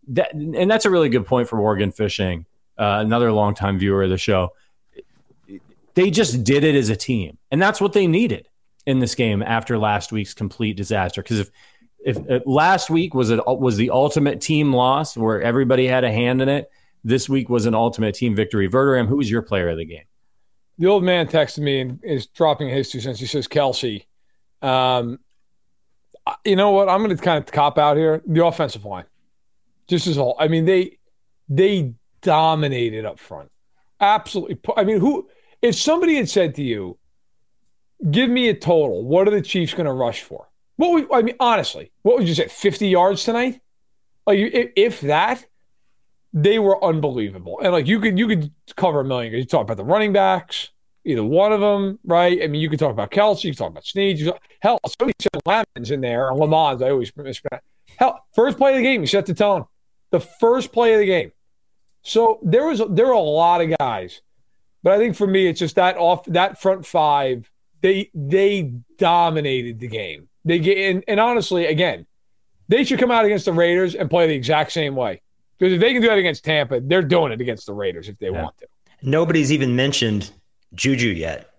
That, and that's a really good point for Oregon Fishing, uh, another longtime viewer of the show. They just did it as a team, and that's what they needed in this game after last week's complete disaster. Because if, if last week was a, was the ultimate team loss where everybody had a hand in it, this week was an ultimate team victory. Verderame, who was your player of the game? The old man texted me and is dropping his two cents. He says Kelce. Um, you know what? I'm going to kind of cop out here. The offensive line, just as whole. I mean, they they dominated up front. Absolutely. I mean, who? If somebody had said to you, "Give me a total. What are the Chiefs going to rush for?" What would I mean? Honestly, what would you say? 50 yards tonight? Like, if, that, they were unbelievable. And like, you could you could cover a million. You talk about the running backs either one of them, right? I mean, you can talk about Kelce, you can talk about Sneed. You hell, somebody said Lemons in there, or Lamont. I always mispronounce. Hell, first play of the game, you set the tone. The first play of the game. So there was there were a lot of guys, but I think for me, it's just that off that front five. They they dominated the game. They get and, and honestly, again, they should come out against the Raiders and play the exact same way. Because if they can do that against Tampa, they're doing it against the Raiders if they yeah. want to. Nobody's even mentioned Juju yet.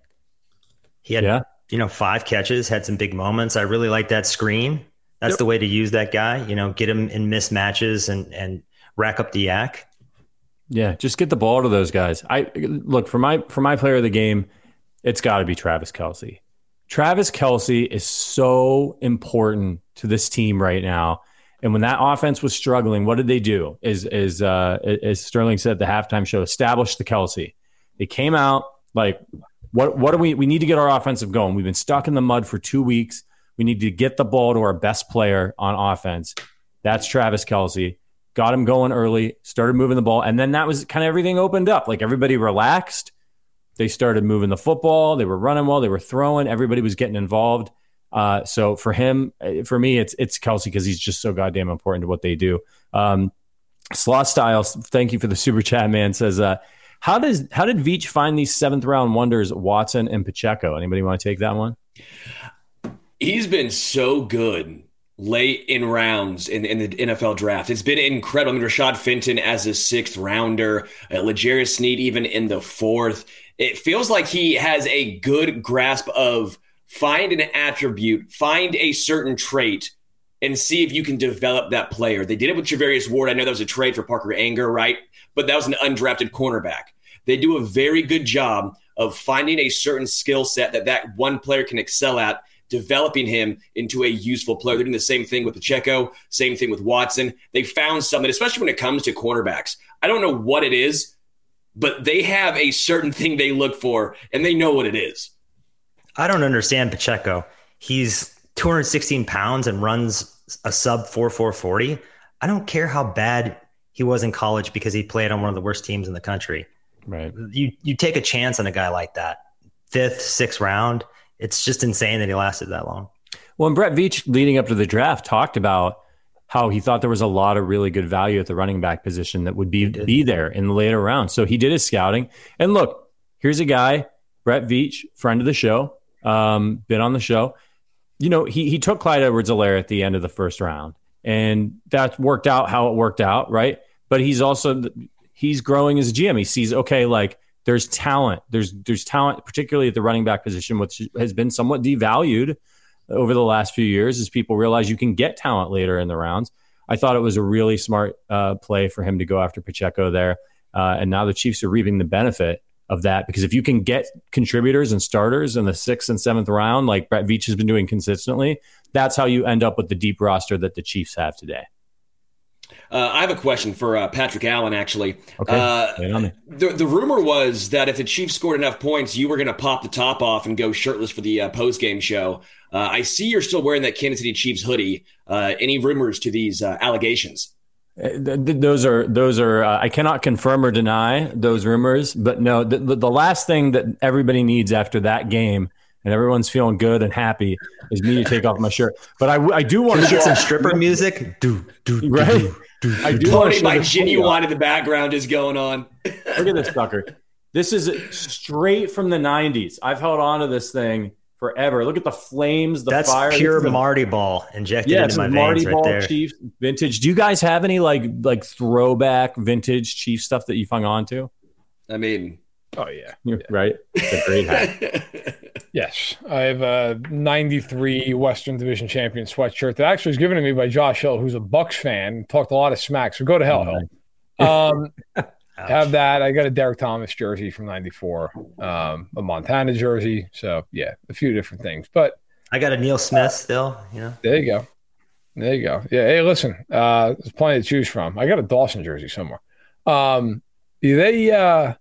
He had, yeah. you know, five catches, had some big moments. I really like that screen. That's yep. the way to use that guy. You know, get him in mismatches and and rack up the YAC. Yeah, just get the ball to those guys. I look for my for my player of the game. It's got to be Travis Kelce. Travis Kelce is so important to this team right now. And when that offense was struggling, what did they do? Is is uh, as Sterling said the halftime show, establish the Kelce. They came out, like, what what do we we need to get our offensive going? We've been stuck in the mud for two weeks. We need to get the ball to our best player on offense. That's Travis Kelce. Got him going early, started moving the ball, and then that was kind of everything opened up. Like everybody relaxed. They started moving the football. They were running well. They were throwing. Everybody was getting involved. Uh, so for him, uh, for me, it's it's Kelce because he's just so goddamn important to what they do. Um, Sloth Styles, thank you for the super chat, man. Says uh, how does how did Veach find these seventh round wonders, Watson and Pacheco? Anybody want to take that one? He's been so good late in rounds in, in the NFL draft. It's been incredible. I mean, Rashad Fenton as a sixth rounder, uh, L'Jarius Sneed even in the fourth. It feels like he has a good grasp of find an attribute, find a certain trait, and see if you can develop that player. They did it with Charvarius Ward. I know that was a trade for Parker Ehinger, right? But that was an undrafted cornerback. They do a very good job of finding a certain skill set that that one player can excel at, developing him into a useful player. They're doing the same thing with Pacheco, same thing with Watson. They found something, especially when it comes to cornerbacks. I don't know what it is, but they have a certain thing they look for, and they know what it is. I don't understand Pacheco. He's 216 pounds and runs a sub 4440. I don't care how bad he was in college because he played on one of the worst teams in the country. Right. You you take a chance on a guy like that. Fifth, sixth round. It's just insane that he lasted that long. Well, and Brett Veach leading up to the draft talked about how he thought there was a lot of really good value at the running back position that would be be there in the later rounds. So he did his scouting. And look, here's a guy, Brett Veach, friend of the show, um, been on the show. You know, he he took Clyde Edwards-Helaire at the end of the first round, and that worked out how it worked out, right? But he's also he's growing as a GM. He sees okay, like there's talent, there's there's talent, particularly at the running back position, which has been somewhat devalued over the last few years as people realize you can get talent later in the rounds. I thought it was a really smart uh, play for him to go after Pacheco there. Uh, and now the Chiefs are reaping the benefit of that because if you can get contributors and starters in the sixth and seventh round, like Brett Veach has been doing consistently, that's how you end up with the deep roster that the Chiefs have today. Uh, I have a question for uh, Patrick Allen, actually. Okay. Uh, the, the rumor was that if the Chiefs scored enough points, you were going to pop the top off and go shirtless for the uh, post game show. Uh, I see you're still wearing that Kansas City Chiefs hoodie. Uh, any rumors to these allegations? Those are those are. I cannot confirm or deny those rumors, but no. The, the last thing that everybody needs after that game and everyone's feeling good and happy is me to take off my shirt. But I, I do want to get some stripper music. Do do right. Do, do, I do Pony by Ginuwine in the background is going on. Look at this sucker. This is straight from the '90s. I've held on to this thing forever. Look at the flames, the That's fire. pure Marty ball injected yeah, into my Marty veins ball right there. Chief vintage. Do you guys have any like like throwback vintage Chief stuff that you've hung on to? I mean, oh yeah, You're, right. It's a great hat. yes, I have a '93 Western Division champion sweatshirt that actually was given to me by Josh Hill, who's a Bucs fan. Talked a lot of smack. So go to hell, Hill. Um, have that. I got a Derrick Thomas jersey from '94, um, a Montana jersey. So yeah, a few different things. But I got a Neil Smith still. You know, there you go, there you go. Yeah. Hey, listen, uh, there's plenty to choose from. I got a Dawson jersey somewhere. Um, do they uh,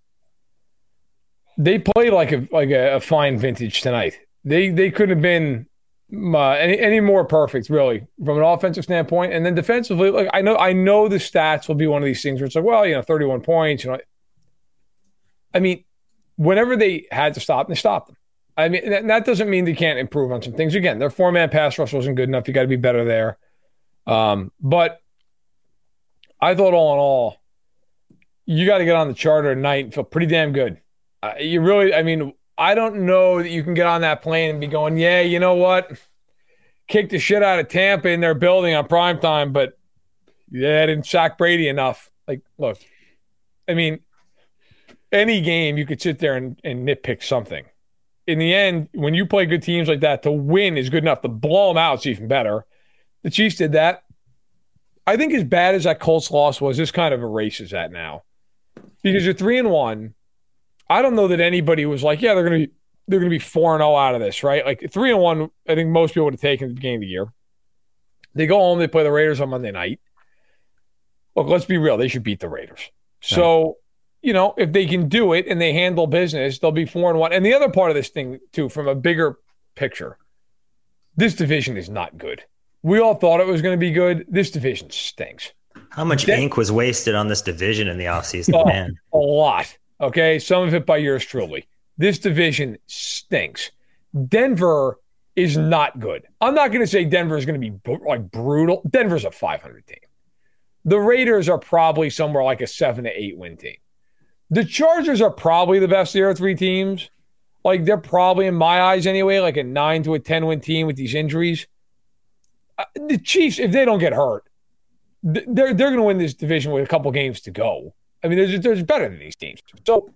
they played like a like a, a fine vintage tonight. They they couldn't have been uh, any any more perfect, really, from an offensive standpoint. And then defensively, like I know I know the stats will be one of these things where it's like, well, you know, 31 points, you know. I mean, whenever they had to stop, they stopped them. I mean, that, that doesn't mean they can't improve on some things. Again, their four man pass rush wasn't good enough. You got to be better there. Um, but I thought all in all, you got to get on the charter tonight and feel pretty damn good. Uh, you really, I mean, I don't know that you can get on that plane and be going, yeah, you know what? Kick the shit out of Tampa in their building on prime time, but yeah, I didn't shock Brady enough. Like, look, I mean, any game you could sit there and, and nitpick something. In the end, when you play good teams like that, to win is good enough. To blow them out is even better. The Chiefs did that. I think as bad as that Colts loss was, this kind of erases that now. Because you're three and one I don't know that anybody was like, yeah, they're gonna be they're gonna be four and zero oh out of this, right? Like three and one. I think most people would have taken at the beginning of the year. They go home, they play the Raiders on Monday night. Look, let's be real. They should beat the Raiders. So, you know, if they can do it and they handle business, they'll be four and one. And the other part of this thing, too, from a bigger picture, this division is not good. We all thought it was going to be good. This division stinks. How much ink was wasted on this division in the offseason, oh, man? A lot. Okay. Some of it by yours truly. This division stinks. Denver is not good. I'm not going to say Denver is going to be like brutal. Denver's a 500 team. The Raiders are probably somewhere like a seven to eight win team. The Chargers are probably the best of the three teams. Like they're probably in my eyes anyway, like a nine to a 10 win team with these injuries. Uh, the Chiefs, if they don't get hurt, they're, they're going to win this division with a couple games to go. I mean, there's, there's better than these teams. So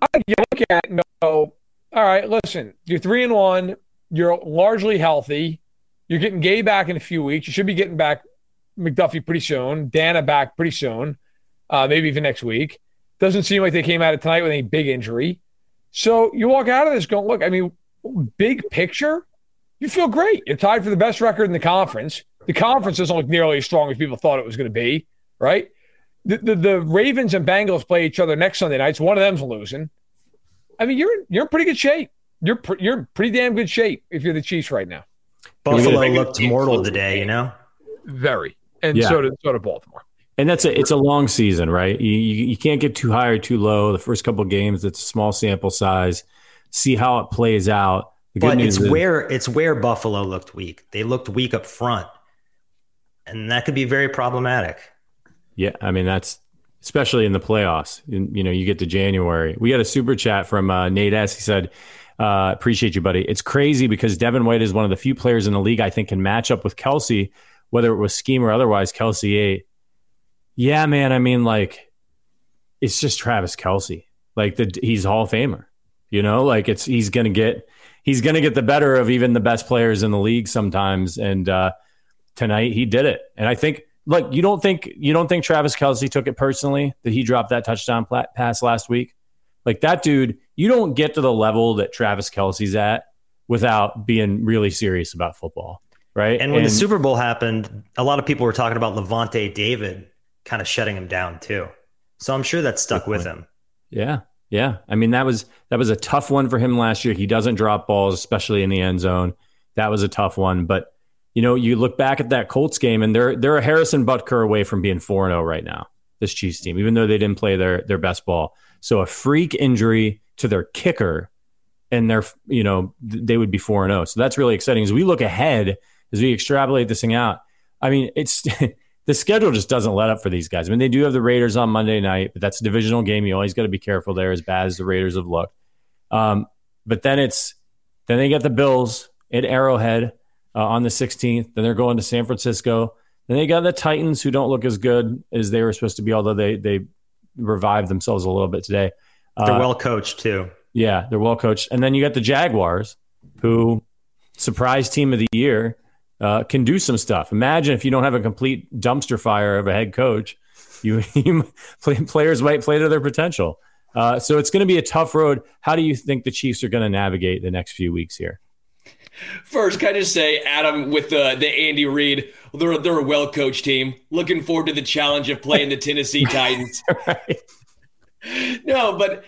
I you look at and go, all right, listen, you're three and one. You're largely healthy. You're getting Gay back in a few weeks. You should be getting back McDuffie pretty soon. Danna back pretty soon, uh, maybe even next week. Doesn't seem like they came out of tonight with any big injury. So you walk out of this going, look, I mean, big picture, you feel great. You're tied for the best record in the conference. The conference doesn't look nearly as strong as people thought it was going to be, right? The, the, the Ravens and Bengals play each other next Sunday nights. One of them's losing. I mean, you're you're in pretty good shape. You're pr- you're in pretty damn good shape if you're the Chiefs right now. Buffalo looked mortal today, you know. Very, and yeah. so did so did Baltimore. And that's a it's a long season, right? You, you, you can't get too high or too low. The first couple games, it's a small sample size. See how it plays out. The but it's is, where it's where Buffalo looked weak. They looked weak up front, and that could be very problematic. Yeah, I mean that's especially in the playoffs. You, you know, you get to January. We got a super chat from uh, Nate S. He said, uh, "Appreciate you, buddy. It's crazy because Devin White is one of the few players in the league I think can match up with Kelce, whether it was scheme or otherwise. Kelce ate. Yeah, man. I mean, like, it's just Travis Kelce. Like the he's Hall of Famer. You know, like it's he's gonna get he's going to get the better of even the best players in the league sometimes. And uh, tonight he did it. And I think, look, you don't think you don't think Travis Kelce took it personally that he dropped that touchdown pass last week? Like that dude, you don't get to the level that Travis Kelce's at without being really serious about football, right? And when and, the Super Bowl happened, a lot of people were talking about Lavonte David kind of shutting him down too. So I'm sure that stuck with him. Yeah. Yeah. I mean, that was that was a tough one for him last year. He doesn't drop balls, especially in the end zone. That was a tough one. But you know, you look back at that Colts game and they're they're a Harrison Butker away from being 4-0 right now, this Chiefs team, even though they didn't play their their best ball. So a freak injury to their kicker and they're you know, they would be 4-0. So that's really exciting. As we look ahead, as we extrapolate this thing out, I mean, it's the schedule just doesn't let up for these guys. I mean, they do have the Raiders on Monday night, but that's a divisional game. You always got to be careful there, as bad as the Raiders have looked. Um, but then it's then they get the Bills at Arrowhead uh, on the 16th. Then they're going to San Francisco. Then they got the Titans, who don't look as good as they were supposed to be, although they they revived themselves a little bit today. Uh, they're well coached too. Yeah, they're well coached. And then you got the Jaguars, who surprise team of the year uh, can do some stuff. Imagine if you don't have a complete dumpster fire of a head coach, you, you players might play to their potential. Uh, so it's going to be a tough road. How do you think the Chiefs are going to navigate the next few weeks here? First, can I just say, Adam, with the the Andy Reid, they're they're a well coached team. Looking forward to the challenge of playing the Tennessee Titans. right. No, but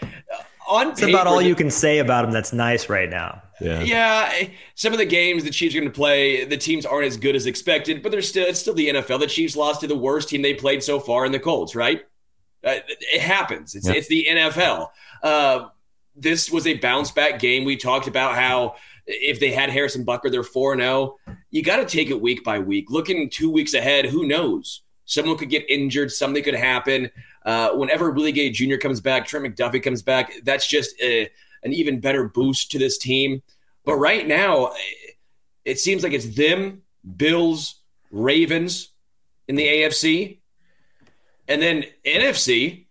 on it's paper, about all you can say about them. That's nice right now. Yeah. Yeah. Some of the games the Chiefs are going to play, the teams aren't as good as expected, but they're still it's still the NFL. The Chiefs lost to the worst team they played so far in the Colts, right? Uh, it happens. It's it's the NFL. Uh, this was a bounce back game. We talked about how if they had Harrison Butker, they're 4 0. You got to take it week by week. Looking two weeks ahead, who knows? Someone could get injured, something could happen. Uh, whenever Willie Gay Jr. comes back, Trent McDuffie comes back, that's just a, an even better boost to this team. But right now, it seems like it's them, Bills, Ravens in the AFC. And then NFC,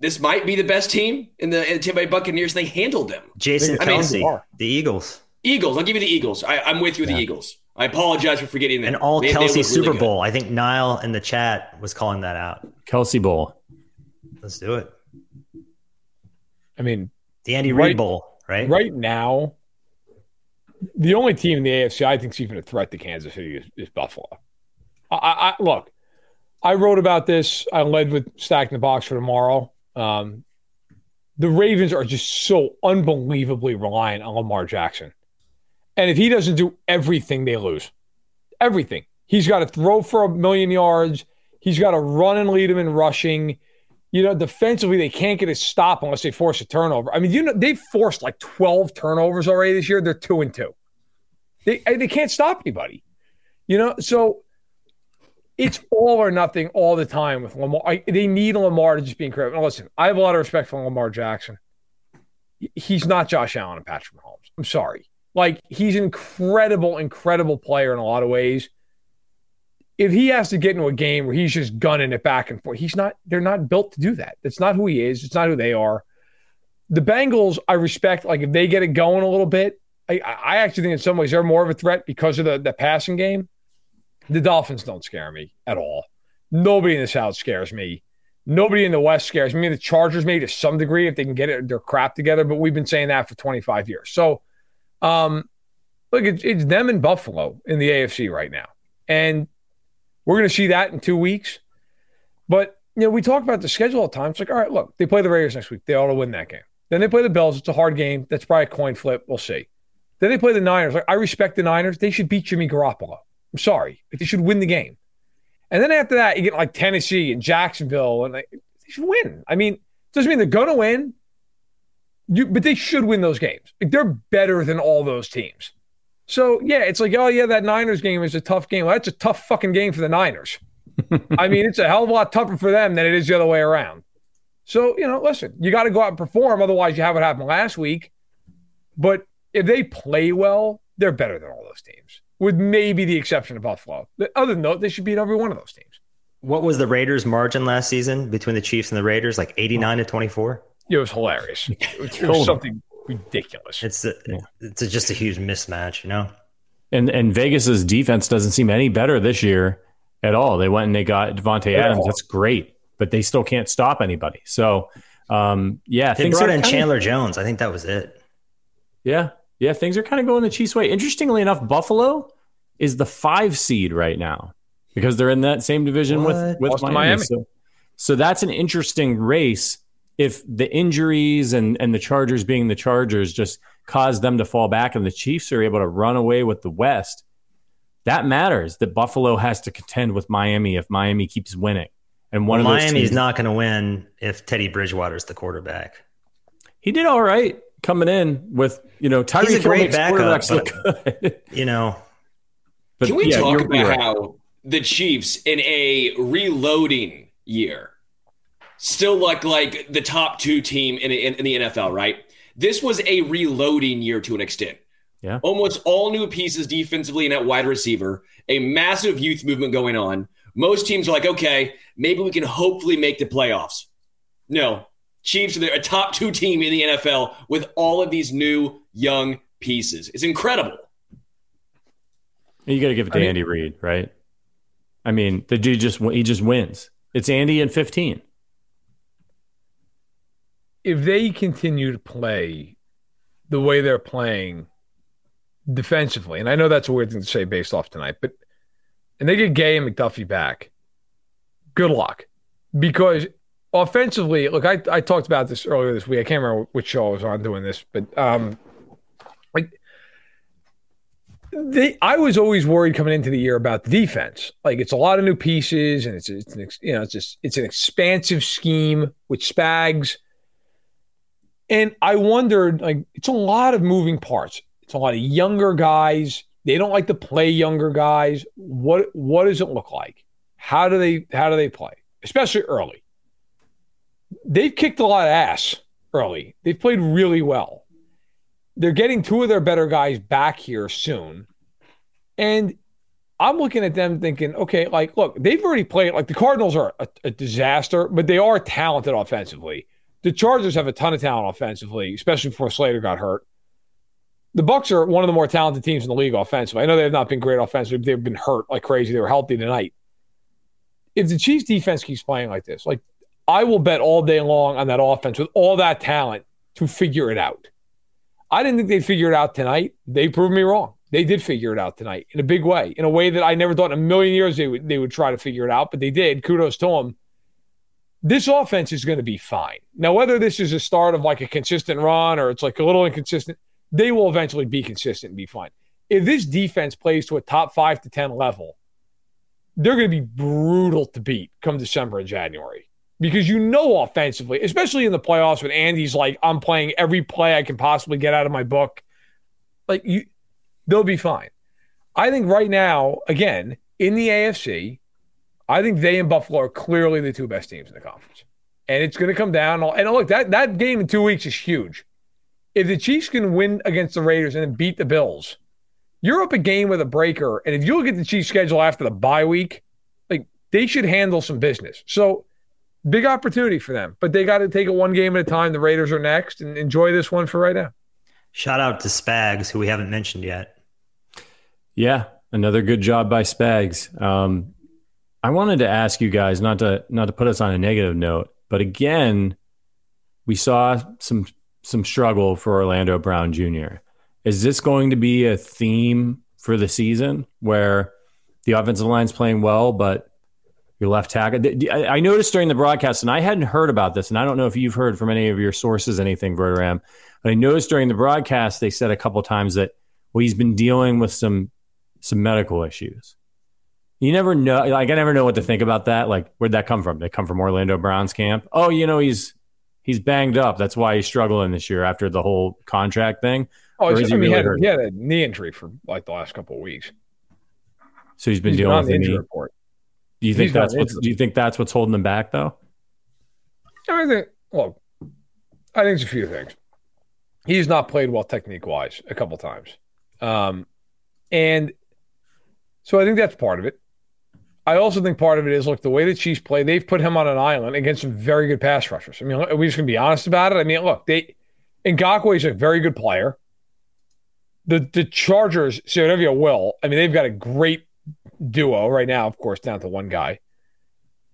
this might be the best team in the, in the Tampa Bay Buccaneers. They handled them. Jason Kelce, I mean, the Eagles. Eagles. I'll give you the Eagles. I, am with you with yeah. the Eagles. I apologize for forgetting that. An all they, Kelce they Super Bowl. I think Niall in the chat was calling that out. Kelce Bowl. Let's do it. I mean, the Andy Reid Bowl, right? Right now, the only team in the AFC I think is even a threat to Kansas City is, is Buffalo. I, I, look, I wrote about this. I led with stacking the box for tomorrow. Um, the Ravens are just so unbelievably reliant on Lamar Jackson. And if he doesn't do everything, they lose. Everything. He's got to throw for a million yards. He's got to run and lead them in rushing you know, defensively they can't get a stop unless they force a turnover. I mean, you know, they've forced like 12 turnovers already this year. They're two and two. They they can't stop anybody. You know, so it's all or nothing all the time with Lamar. I, they need Lamar to just be incredible. Now, listen, I have a lot of respect for Lamar Jackson. He's not Josh Allen and Patrick Mahomes. I'm sorry. Like he's an incredible, incredible player in a lot of ways if he has to get into a game where he's just gunning it back and forth, he's not, they're not built to do that. That's not who he is. It's not who they are. The Bengals, I respect, like if they get it going a little bit, I, I actually think in some ways they're more of a threat because of the, the passing game. The Dolphins don't scare me at all. Nobody in the South scares me. Nobody in the West scares me. The Chargers, maybe to some degree, if they can get it, their crap together, but we've been saying that for 25 years. So, um, look, it's, it's them in Buffalo in the AFC right now. And we're going to see that in two weeks. But, you know, we talk about the schedule all the time. It's Like, all right, look, they play the Raiders next week. They ought to win that game. Then they play the Bills. It's a hard game. That's probably a coin flip. We'll see. Then they play the Niners. Like, I respect the Niners. They should beat Jimmy Garoppolo. I'm sorry. But they should win the game. And then after that, you get like Tennessee and Jacksonville, and like, they should win. I mean, doesn't mean they're going to win, you, but they should win those games. Like, they're better than all those teams. So yeah, it's like, oh yeah, that Niners game is a tough game. Well, that's a tough fucking game for the Niners. I mean, it's a hell of a lot tougher for them than it is the other way around. So, you know, listen, you got to go out and perform. Otherwise, you have what happened last week. But if they play well, they're better than all those teams, with maybe the exception of Buffalo. Other than that, they should beat every one of those teams. What was the Raiders' margin last season between the Chiefs and the Raiders? Like 89 to 24? It was hilarious. It was, it was something ridiculous. It's a, yeah. it's a, just a huge mismatch, you know. And and Vegas's defense doesn't seem any better this year at all. They went and they got Davante Adams. That's great, but they still can't stop anybody. So, um, yeah, they brought in Chandler of, Jones. I think that was it. Yeah, yeah, things are kind of going the Chiefs' way. Interestingly enough, Buffalo is the five seed right now because they're in that same division what? with with Miami. Miami. So, so that's an interesting race. If the injuries and and the Chargers being the Chargers just cause them to fall back, and the Chiefs are able to run away with the West, that matters. That Buffalo has to contend with Miami if Miami keeps winning. And one well, of Miami's teams, not going to win if Teddy Bridgewater's the quarterback. He did all right coming in with you know Tyreek He's a great backup, but, you know. But, Can we yeah, talk about right. how the Chiefs in a reloading year still look like the top two team in, in, in the NFL? Right. This was a reloading year to an extent. Yeah. Almost all new pieces defensively and at wide receiver, a massive youth movement going on. Most teams are like, okay, maybe we can hopefully make the playoffs. No, Chiefs are a top two team in the NFL with all of these new young pieces. It's incredible. You got to give it to I mean, Andy Reid, right? I mean, the dude just he just wins. It's Andy and 15. If they continue to play the way they're playing defensively, and I know that's a weird thing to say based off tonight, but and they get Gay and McDuffie back, good luck. Because offensively, look, I, I talked about this earlier this week. I can't remember which show I was on doing this, but um, like they, I was always worried coming into the year about the defense. Like it's a lot of new pieces, and it's it's an, you know it's just it's an expansive scheme with Spags, and I wondered like it's a lot of moving parts. It's a lot of younger guys. They don't like to play younger guys. What what does it look like? How do they how do they play? Especially early. They've kicked a lot of ass early. They've played really well. They're getting two of their better guys back here soon. And I'm looking at them thinking, okay, like, look, they've already played. Like the Cardinals are a, a, disaster, but they are talented offensively. The Chargers have a ton of talent offensively, especially before Slater got hurt the Bucs are one of the more talented teams in the league offensively. I know they have not been great offensively, they've been hurt like crazy. They were healthy tonight. If the Chiefs defense keeps playing like this, like I will bet all day long on that offense with all that talent to figure it out. I didn't think they'd figure it out tonight. They proved me wrong. They did figure it out tonight in a big way, in a way that I never thought in a million years they would they would try to figure it out, but they did. Kudos to them. This offense is going to be fine. Now, whether this is a start of like a consistent run or it's like a little inconsistent, they will eventually be consistent and be fine. If this defense plays to a top five to 10 level, they're going to be brutal to beat come December and January because you know offensively, especially in the playoffs when Andy's like, I'm playing every play I can possibly get out of my book. Like you, they'll be fine. I think right now, again, in the AFC, I think they and Buffalo are clearly the two best teams in the conference. And it's going to come down. And look, that, that game in two weeks is huge if the Chiefs can win against the Raiders and then beat the Bills, you're up a game with a breaker. And if you look at the Chiefs schedule after the bye week, like they should handle some business. So big opportunity for them, but they got to take it one game at a time. The Raiders are next and enjoy this one for right now. Shout out to Spags, who we haven't mentioned yet. Yeah, another good job by Spags. Um, I wanted to ask you guys not to not to put us on a negative note, but again, we saw some some struggle for Orlando Brown Jr. Is this going to be a theme for the season where the offensive line's playing well, but your left tackle? I noticed during the broadcast, and I hadn't heard about this, and I don't know if you've heard from any of your sources anything, Verderame, but I noticed during the broadcast they said a couple times that well he's been dealing with some some medical issues. You never know. Like I never know what to think about that. Like where'd that come from? They come from Orlando Brown's camp. Oh, you know he's he's banged up. That's why he's struggling this year after the whole contract thing. Oh, he, really he, had, he, had, a knee injury for like the last couple of weeks. So he's been he's dealing with the injury knee. report. Do you think he's that's what's? Do you think that's what's holding him back, though? I think. Well, I think it's a few things. He's not played well technique wise a couple times, um, and so I think that's part of it. I also think part of it is look the way the Chiefs play. They've put him on an island against some very good pass rushers. I mean, are we just gonna be honest about it? I mean, look, they Ngakoue is a very good player. The the Chargers, say whatever you will. I mean, they've got a great duo right now, of course, down to one guy.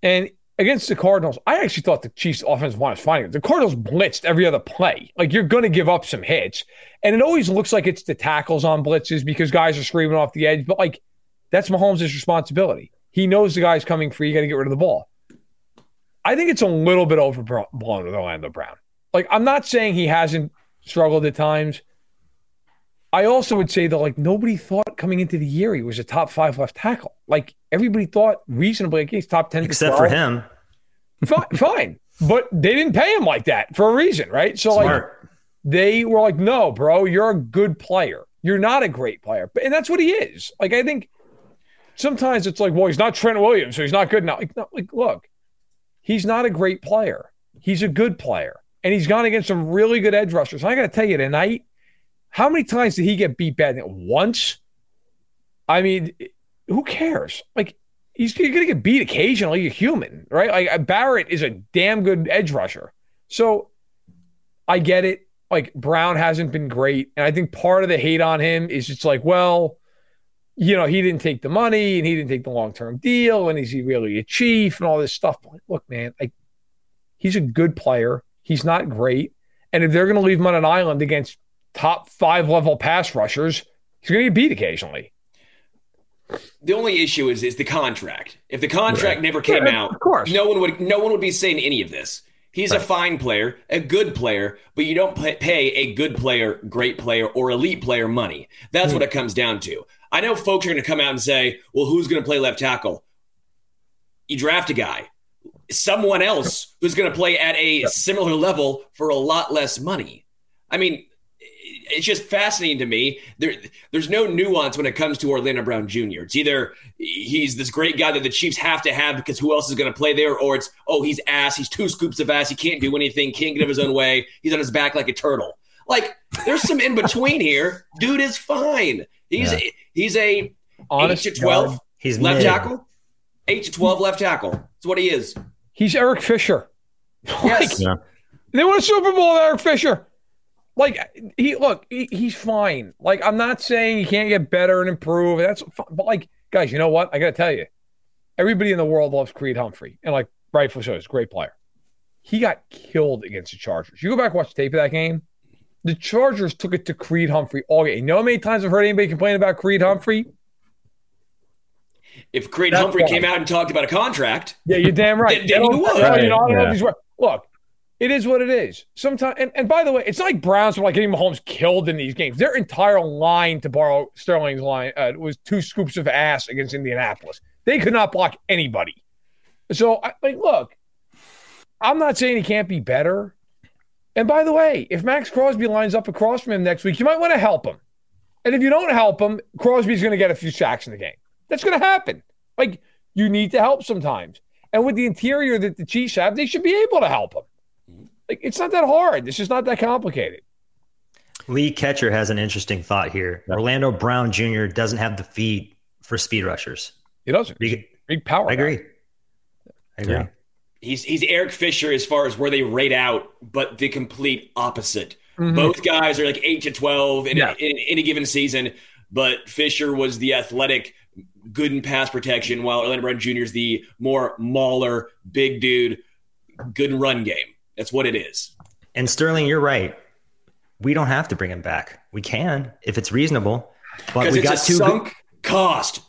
And against the Cardinals, I actually thought the Chiefs' offensive line was fine. The Cardinals blitzed every other play. Like you're going to give up some hits, and it always looks like it's the tackles on blitzes because guys are screaming off the edge. But like that's Mahomes' responsibility. He knows the guy's coming free. You got to get rid of the ball. I think it's a little bit overblown with Orlando Brown. Like I'm not saying he hasn't struggled at times. I also would say that like nobody thought coming into the year he was a top five left tackle. Like everybody thought reasonably, like he's top ten, except for him. Fine, fine, but they didn't pay him like that for a reason, right? So Smart. like they were like, "No, bro, you're a good player. You're not a great player," and that's what he is. Like I think sometimes it's like, "Well, he's not Trent Williams, so he's not good enough." Like, no, like look, he's not a great player. He's a good player, and he's gone against some really good edge rushers. And I got to tell you tonight how many times did he get beat bad? Once? I mean, who cares? Like, he's going to get beat occasionally. You're human, right? Like, uh, Barrett is a damn good edge rusher. So I get it. Like, Brown hasn't been great. And I think part of the hate on him is just like, well, you know, he didn't take the money and he didn't take the long term deal. And is he really a chief and all this stuff? But look, man, like, he's a good player. He's not great. And if they're to leave him on an island against top five level pass rushers, he's going to get beat occasionally. The only issue is is the contract. If the contract right. never came yeah, out, of course, no one would no one would be saying any of this. He's right. a fine player, a good player, but you don't pay a good player, great player, or elite player money. That's mm. what it comes down to. I know folks are going to come out and say, "Well, who's going to play left tackle?" You draft a guy, someone else who's going to play at a similar level for a lot less money. I mean, it's just fascinating to me. There, there's no nuance when it comes to Orlando Brown Jr. It's either he's this great guy that the Chiefs have to have because who else is going to play there, or it's oh he's ass, he's two scoops of ass, he can't do anything, can't get of his own way, he's on his back like a turtle. Like there's some in between here. Dude is fine. He's yeah. he's a Honest eight to twelve. God, he's left mid. tackle. Eight to twelve left tackle. That's what he is. He's Eric Fisher. Yes. Like, yeah. They won a Super Bowl with Eric Fisher. Like he look, he, he's fine. Like I'm not saying he can't get better and improve. That's fine. but like guys, you know what? I got to tell you, everybody in the world loves Creed Humphrey, and like rightfully so, he's a great player. He got killed against the Chargers. You go back watch the tape of that game. The Chargers took it to Creed Humphrey all game. You know how many times I've heard anybody complain about Creed Humphrey? If Creed That's Humphrey came out and talked about a contract, yeah, you're damn right. then, then you would. Right. You know, I don't yeah. know if he's Look, it is what it is. Sometimes, and, and by the way, it's not like Browns were like getting Mahomes killed in these games. Their entire line, to borrow Sterling's line, uh, was two scoops of ass against Indianapolis. They could not block anybody. So, I, like, look, I'm not saying he can't be better. And by the way, if Maxx Crosby lines up across from him next week, you might want to help him. And if you don't help him, Crosby's going to get a few sacks in the game. That's going to happen. Like, you need to help sometimes. And with the interior that the Chiefs have, they should be able to help him. Like it's not that hard. It's just not that complicated. Lee Catcher has an interesting thought here. Orlando Brown Jr. doesn't have the feet for speed rushers. He doesn't. Big, big power. I agree. I agree. Yeah. He's he's Eric Fisher as far as where they rate out, but the complete opposite. Mm-hmm. Both guys are like eight to twelve in, yeah. in, in any given season, but Fisher was the athletic, good in pass protection, while Orlando Brown Jr. is the more mauler, big dude, good in run game. That's what it is. And Sterling, you're right. We don't have to bring him back. We can if it's reasonable. But we got two sunk good- cost.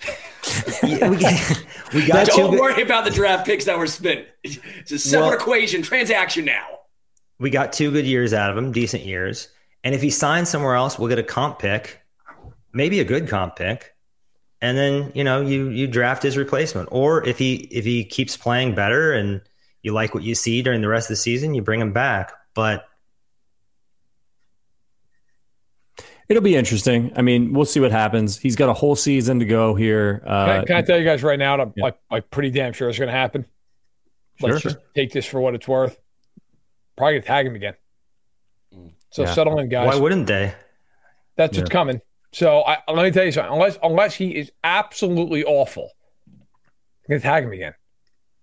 yeah, we, we got Don't worry about the draft picks that were spent. It's a separate well, equation, transaction now. We got two good years out of him, decent years. And if he signs somewhere else, we'll get a comp pick, maybe a good comp pick. And then, you know, you you draft his replacement. Or if he if he keeps playing better and you like what you see during the rest of the season, you bring him back. But It'll be interesting. I mean, we'll see what happens. He's got a whole season to go here. Uh, can, I, can, I, tell you guys right now? I'm, yeah. like, like pretty damn sure it's going to happen. Let's sure. just take this for what it's worth. Probably going to tag him again. So yeah. settle in, guys. Why wouldn't they? That's yeah. what's coming. So I, let me tell you something. Unless unless he is absolutely awful, I'm going to tag him again.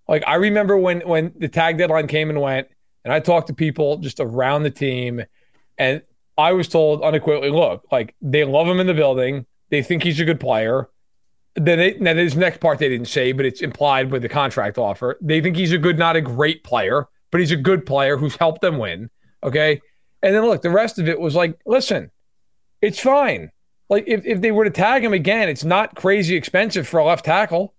Like I remember when when the tag deadline came and went, and I talked to people just around the team, And I was told unequivocally, look, like they love him in the building. They think he's a good player. Then they, now next part they didn't say, but it's implied with the contract offer. They think he's a good, not a great player, but he's a good player who's helped them win. Okay. And then look, the rest of it was like, listen, it's fine. Like if, if they were to tag him again, it's not crazy expensive for a left tackle.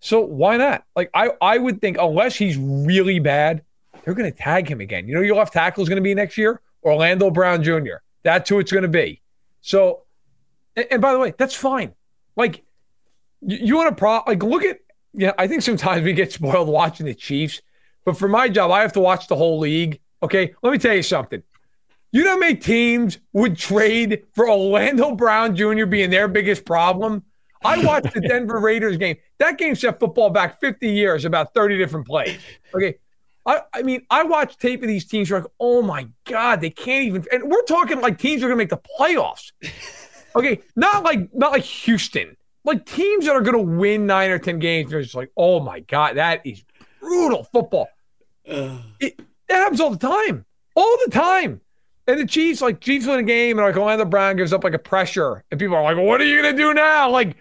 So why not? Like I, I would think unless he's really bad, they're going to tag him again. You know, your left tackle is going to be next year, Orlando Brown Jr. That's who it's going to be. So, and, and by the way, that's fine. Like you, you want to pro like look at yeah. I think sometimes we get spoiled watching the Chiefs, but for my job, I have to watch the whole league. Okay, let me tell you something. You know how many teams would trade for Orlando Brown Jr. being their biggest problem? I watched the Denver Raiders game. That game set football back 50 years, about 30 different plays. Okay. I, I mean, I watched tape of these teams. You're like, oh my God, they can't even. And we're talking like teams are going to make the playoffs. Okay. Not like, not like Houston, like teams that are going to win nine or 10 games. They're just like, oh my God, that is brutal football. It, that happens all the time. All the time. And the Chiefs, like Chiefs win a game, and like Orlando Brown gives up like a pressure, and people are like, "What are you gonna do now?" Like,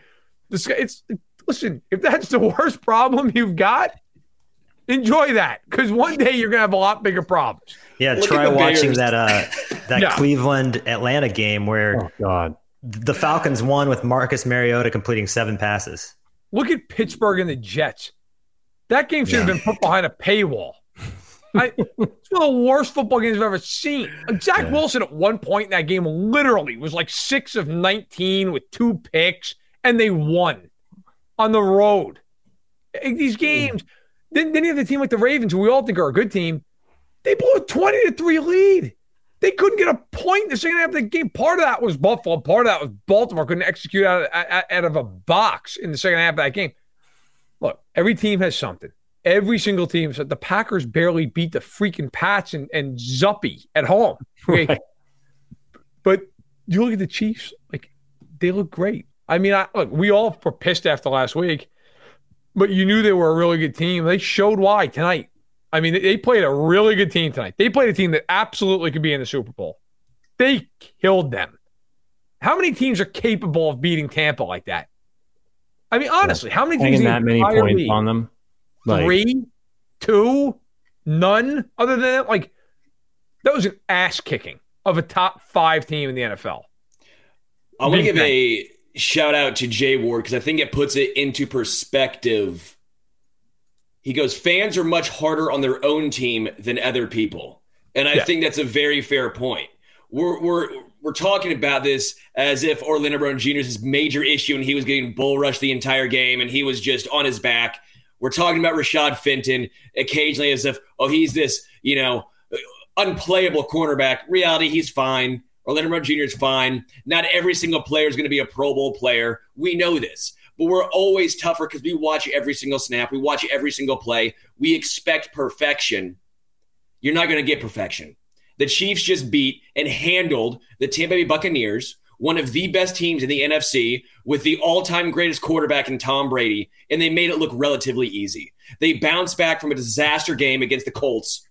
this, it's listen. If that's the worst problem you've got, enjoy that because one day you're gonna have a lot bigger problems. Yeah, Look try watching Bears. that uh that yeah. Cleveland Atlanta game where oh, God the Falcons won with Marcus Mariota completing seven passes. Look at Pittsburgh and the Jets. That game should yeah. have been put behind a paywall. I, it's one of the worst football games I've ever seen. Zach yeah. Wilson at one point in that game literally was like six of 19 with two picks, and they won on the road. These hmm. games, then, then you have the team like the Ravens, who we all think are a good team. They blew a 20 to 3 lead. They couldn't get a point in the second half of the game. Part of that was Buffalo. Part of that was Baltimore couldn't execute out of, out of a box in the second half of that game. Look, every team has something. Every single team said the Packers barely beat the freaking Pats and, and Zappe at home. Okay? Right. But you look at the Chiefs, like they look great. I mean, I, look, we all were pissed after last week, but you knew they were a really good team. They showed why tonight. I mean, they played a really good team tonight. They played a team that absolutely could be in the Super Bowl. They killed them. How many teams are capable of beating Tampa like that? I mean, honestly, how many teams that many points league? on them? Like, Three, two, none. Other than that, like that was an ass kicking of a top five team in the NFL. I want to give a shout out to Jay Ward because I think it puts it into perspective. He goes, fans are much harder on their own team than other people. And I yeah. think that's a very fair point. We're, we're, we're talking about this as if Orlando Brown Jr. is his major issue and he was getting bull rushed the entire game and he was just on his back. We're talking about Rashad Fenton occasionally as if, oh, he's this, you know, unplayable cornerback. Reality, he's fine. Orlando Brown Jr. is fine. Not every single player is going to be a Pro Bowl player. We know this. But we're always tougher because we watch every single snap. We watch every single play. We expect perfection. You're not going to get perfection. The Chiefs just beat and handled the Tampa Bay Buccaneers, one of the best teams in the NFC with the all time greatest quarterback in Tom Brady, and they made it look relatively easy. They bounced back from a disaster game against the Colts.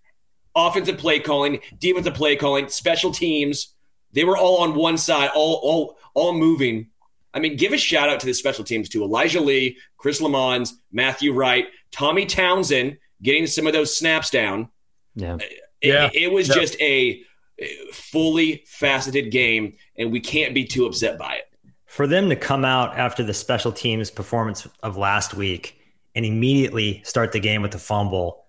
Offensive play calling, defensive play calling, special teams. They were all on one side, all all all moving. I mean, give a shout out to the special teams too. Elijah Lee, Chris Lammons, Matthew Wright, Tommy Townsend getting some of those snaps down. Yeah. It, yeah. it, it was just a fully faceted game, and we can't be too upset by it. For them to come out after the special teams performance of last week and immediately start the game with a fumble,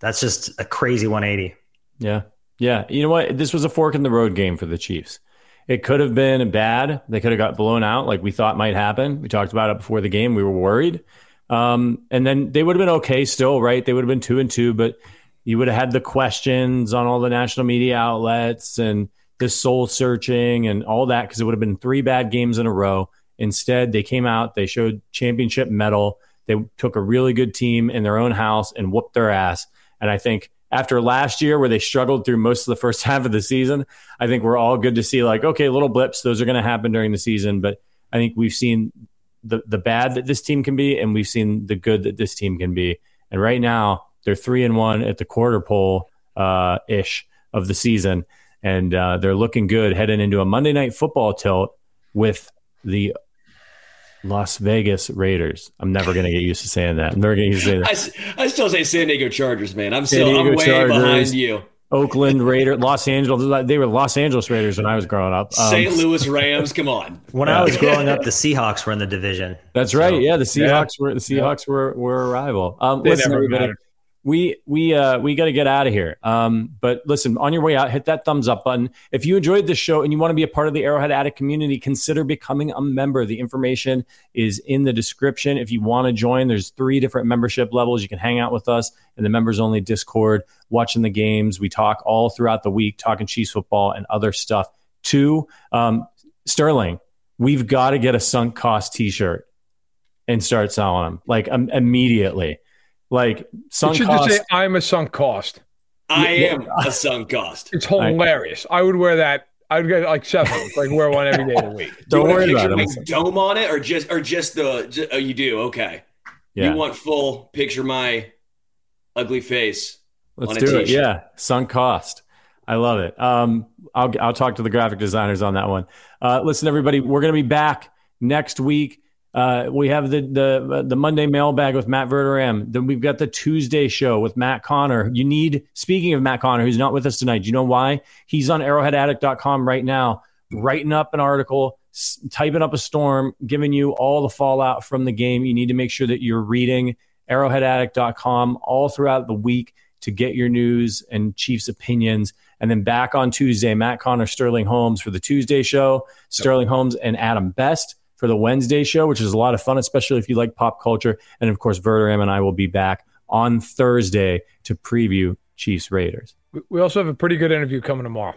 that's just a crazy 180. Yeah. Yeah. You know what? This was a fork in the road game for the Chiefs. It could have been bad. They could have got blown out like we thought might happen. We talked about it before the game. We were worried. Um, and then they would have been okay still, right? They would have been two and two, but you would have had the questions on all the national media outlets and the soul searching and all that because it would have been three bad games in a row. Instead, they came out, they showed championship medal. They took a really good team in their own house and whooped their ass. And I think after last year, where they struggled through most of the first half of the season, I think we're all good to see like, okay, little blips, those are going to happen during the season. But I think we've seen the the bad that this team can be, and we've seen the good that this team can be. And right now, they're three and one at the quarter pole uh, ish of the season. and uh, they're looking good heading into a Monday night football tilt with the Las Vegas Raiders. I'm never going to get used to saying that. I'm never going to say that. I, I, still say San Diego Chargers, man. I'm still I'm way Chargers, behind you. Oakland Raiders, Los Angeles. They were Los Angeles Raiders when I was growing up. Um, St. Louis Rams. Come on. When I was growing up, the Seahawks were in the division. That's right. So, yeah, the Seahawks yeah. were the Seahawks yeah. were were a rival. Um, listen, everybody. Mattered we we uh we got to get out of here. Um but listen on your way out hit that thumbs up button. If you enjoyed this show and you want to be a part of the arrowhead addict community consider becoming a member. The information is in the description. If you want to join there's three different membership levels. You can hang out with us in the members only discord watching the games. We talk all throughout the week talking chiefs football and other stuff too. Um sterling we've got to get a sunk cost t-shirt and start selling them like um, immediately like sunk should cost. just say I'm a sunk cost. I am a sunk cost. It's hilarious. I, I would wear that. I would get like seven, like wear one every day of the week. Don't worry about it. Dome on it, or just or just the. Just, oh, you do okay. Yeah. You want full picture my ugly face. Let's do t-shirt. it. Yeah, sunk cost. I love it. Um, I'll I'll talk to the graphic designers on that one. Uh, listen, everybody, we're going to be back next week. Uh, we have the the the Monday mailbag with Matt Verderame. Then we've got the Tuesday show with Matt Connor. You need speaking of Matt Connor, who's not with us tonight. Do you know why? He's on arrowheadaddict.com right now, writing up an article, s- typing up a storm, giving you all the fallout from the game. You need to make sure that you're reading arrowheadaddict.com all throughout the week to get your news and Chiefs opinions. And then back on Tuesday, Matt Connor, Sterling Holmes for the Tuesday show, Sterling Holmes and Adam Best for the Wednesday show, which is a lot of fun, especially if you like pop culture. And of course, Verderame and I will be back on Thursday to preview Chiefs Raiders. We also have a pretty good interview coming tomorrow.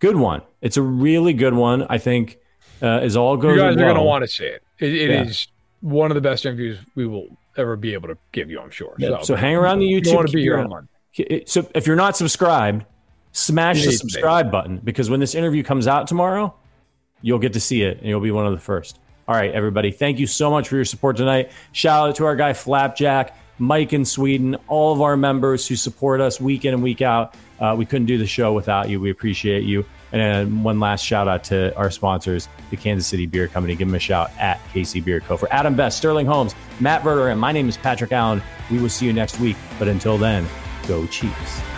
Good one. It's a really good one. I think uh, as all goes. You guys well, are going to want to see it. It, it yeah. is one of the best interviews we will ever be able to give you. I'm sure. Yeah. So, so hang around the YouTube. You want to be here on So if you're not subscribed, smash the subscribe button because when this interview comes out tomorrow, you'll get to see it and you'll be one of the first. All right, everybody. Thank you so much for your support tonight. Shout out to our guy Flapjack, Mike in Sweden, all of our members who support us week in and week out. Uh, we couldn't do the show without you. We appreciate you. And one last shout out to our sponsors, the Kansas City Bier Company. Give them a shout at KC Bier Co. For Adam Best, Sterling Holmes, Matt Verder, and my name is Patrick Allen. We will see you next week. But until then, go Chiefs.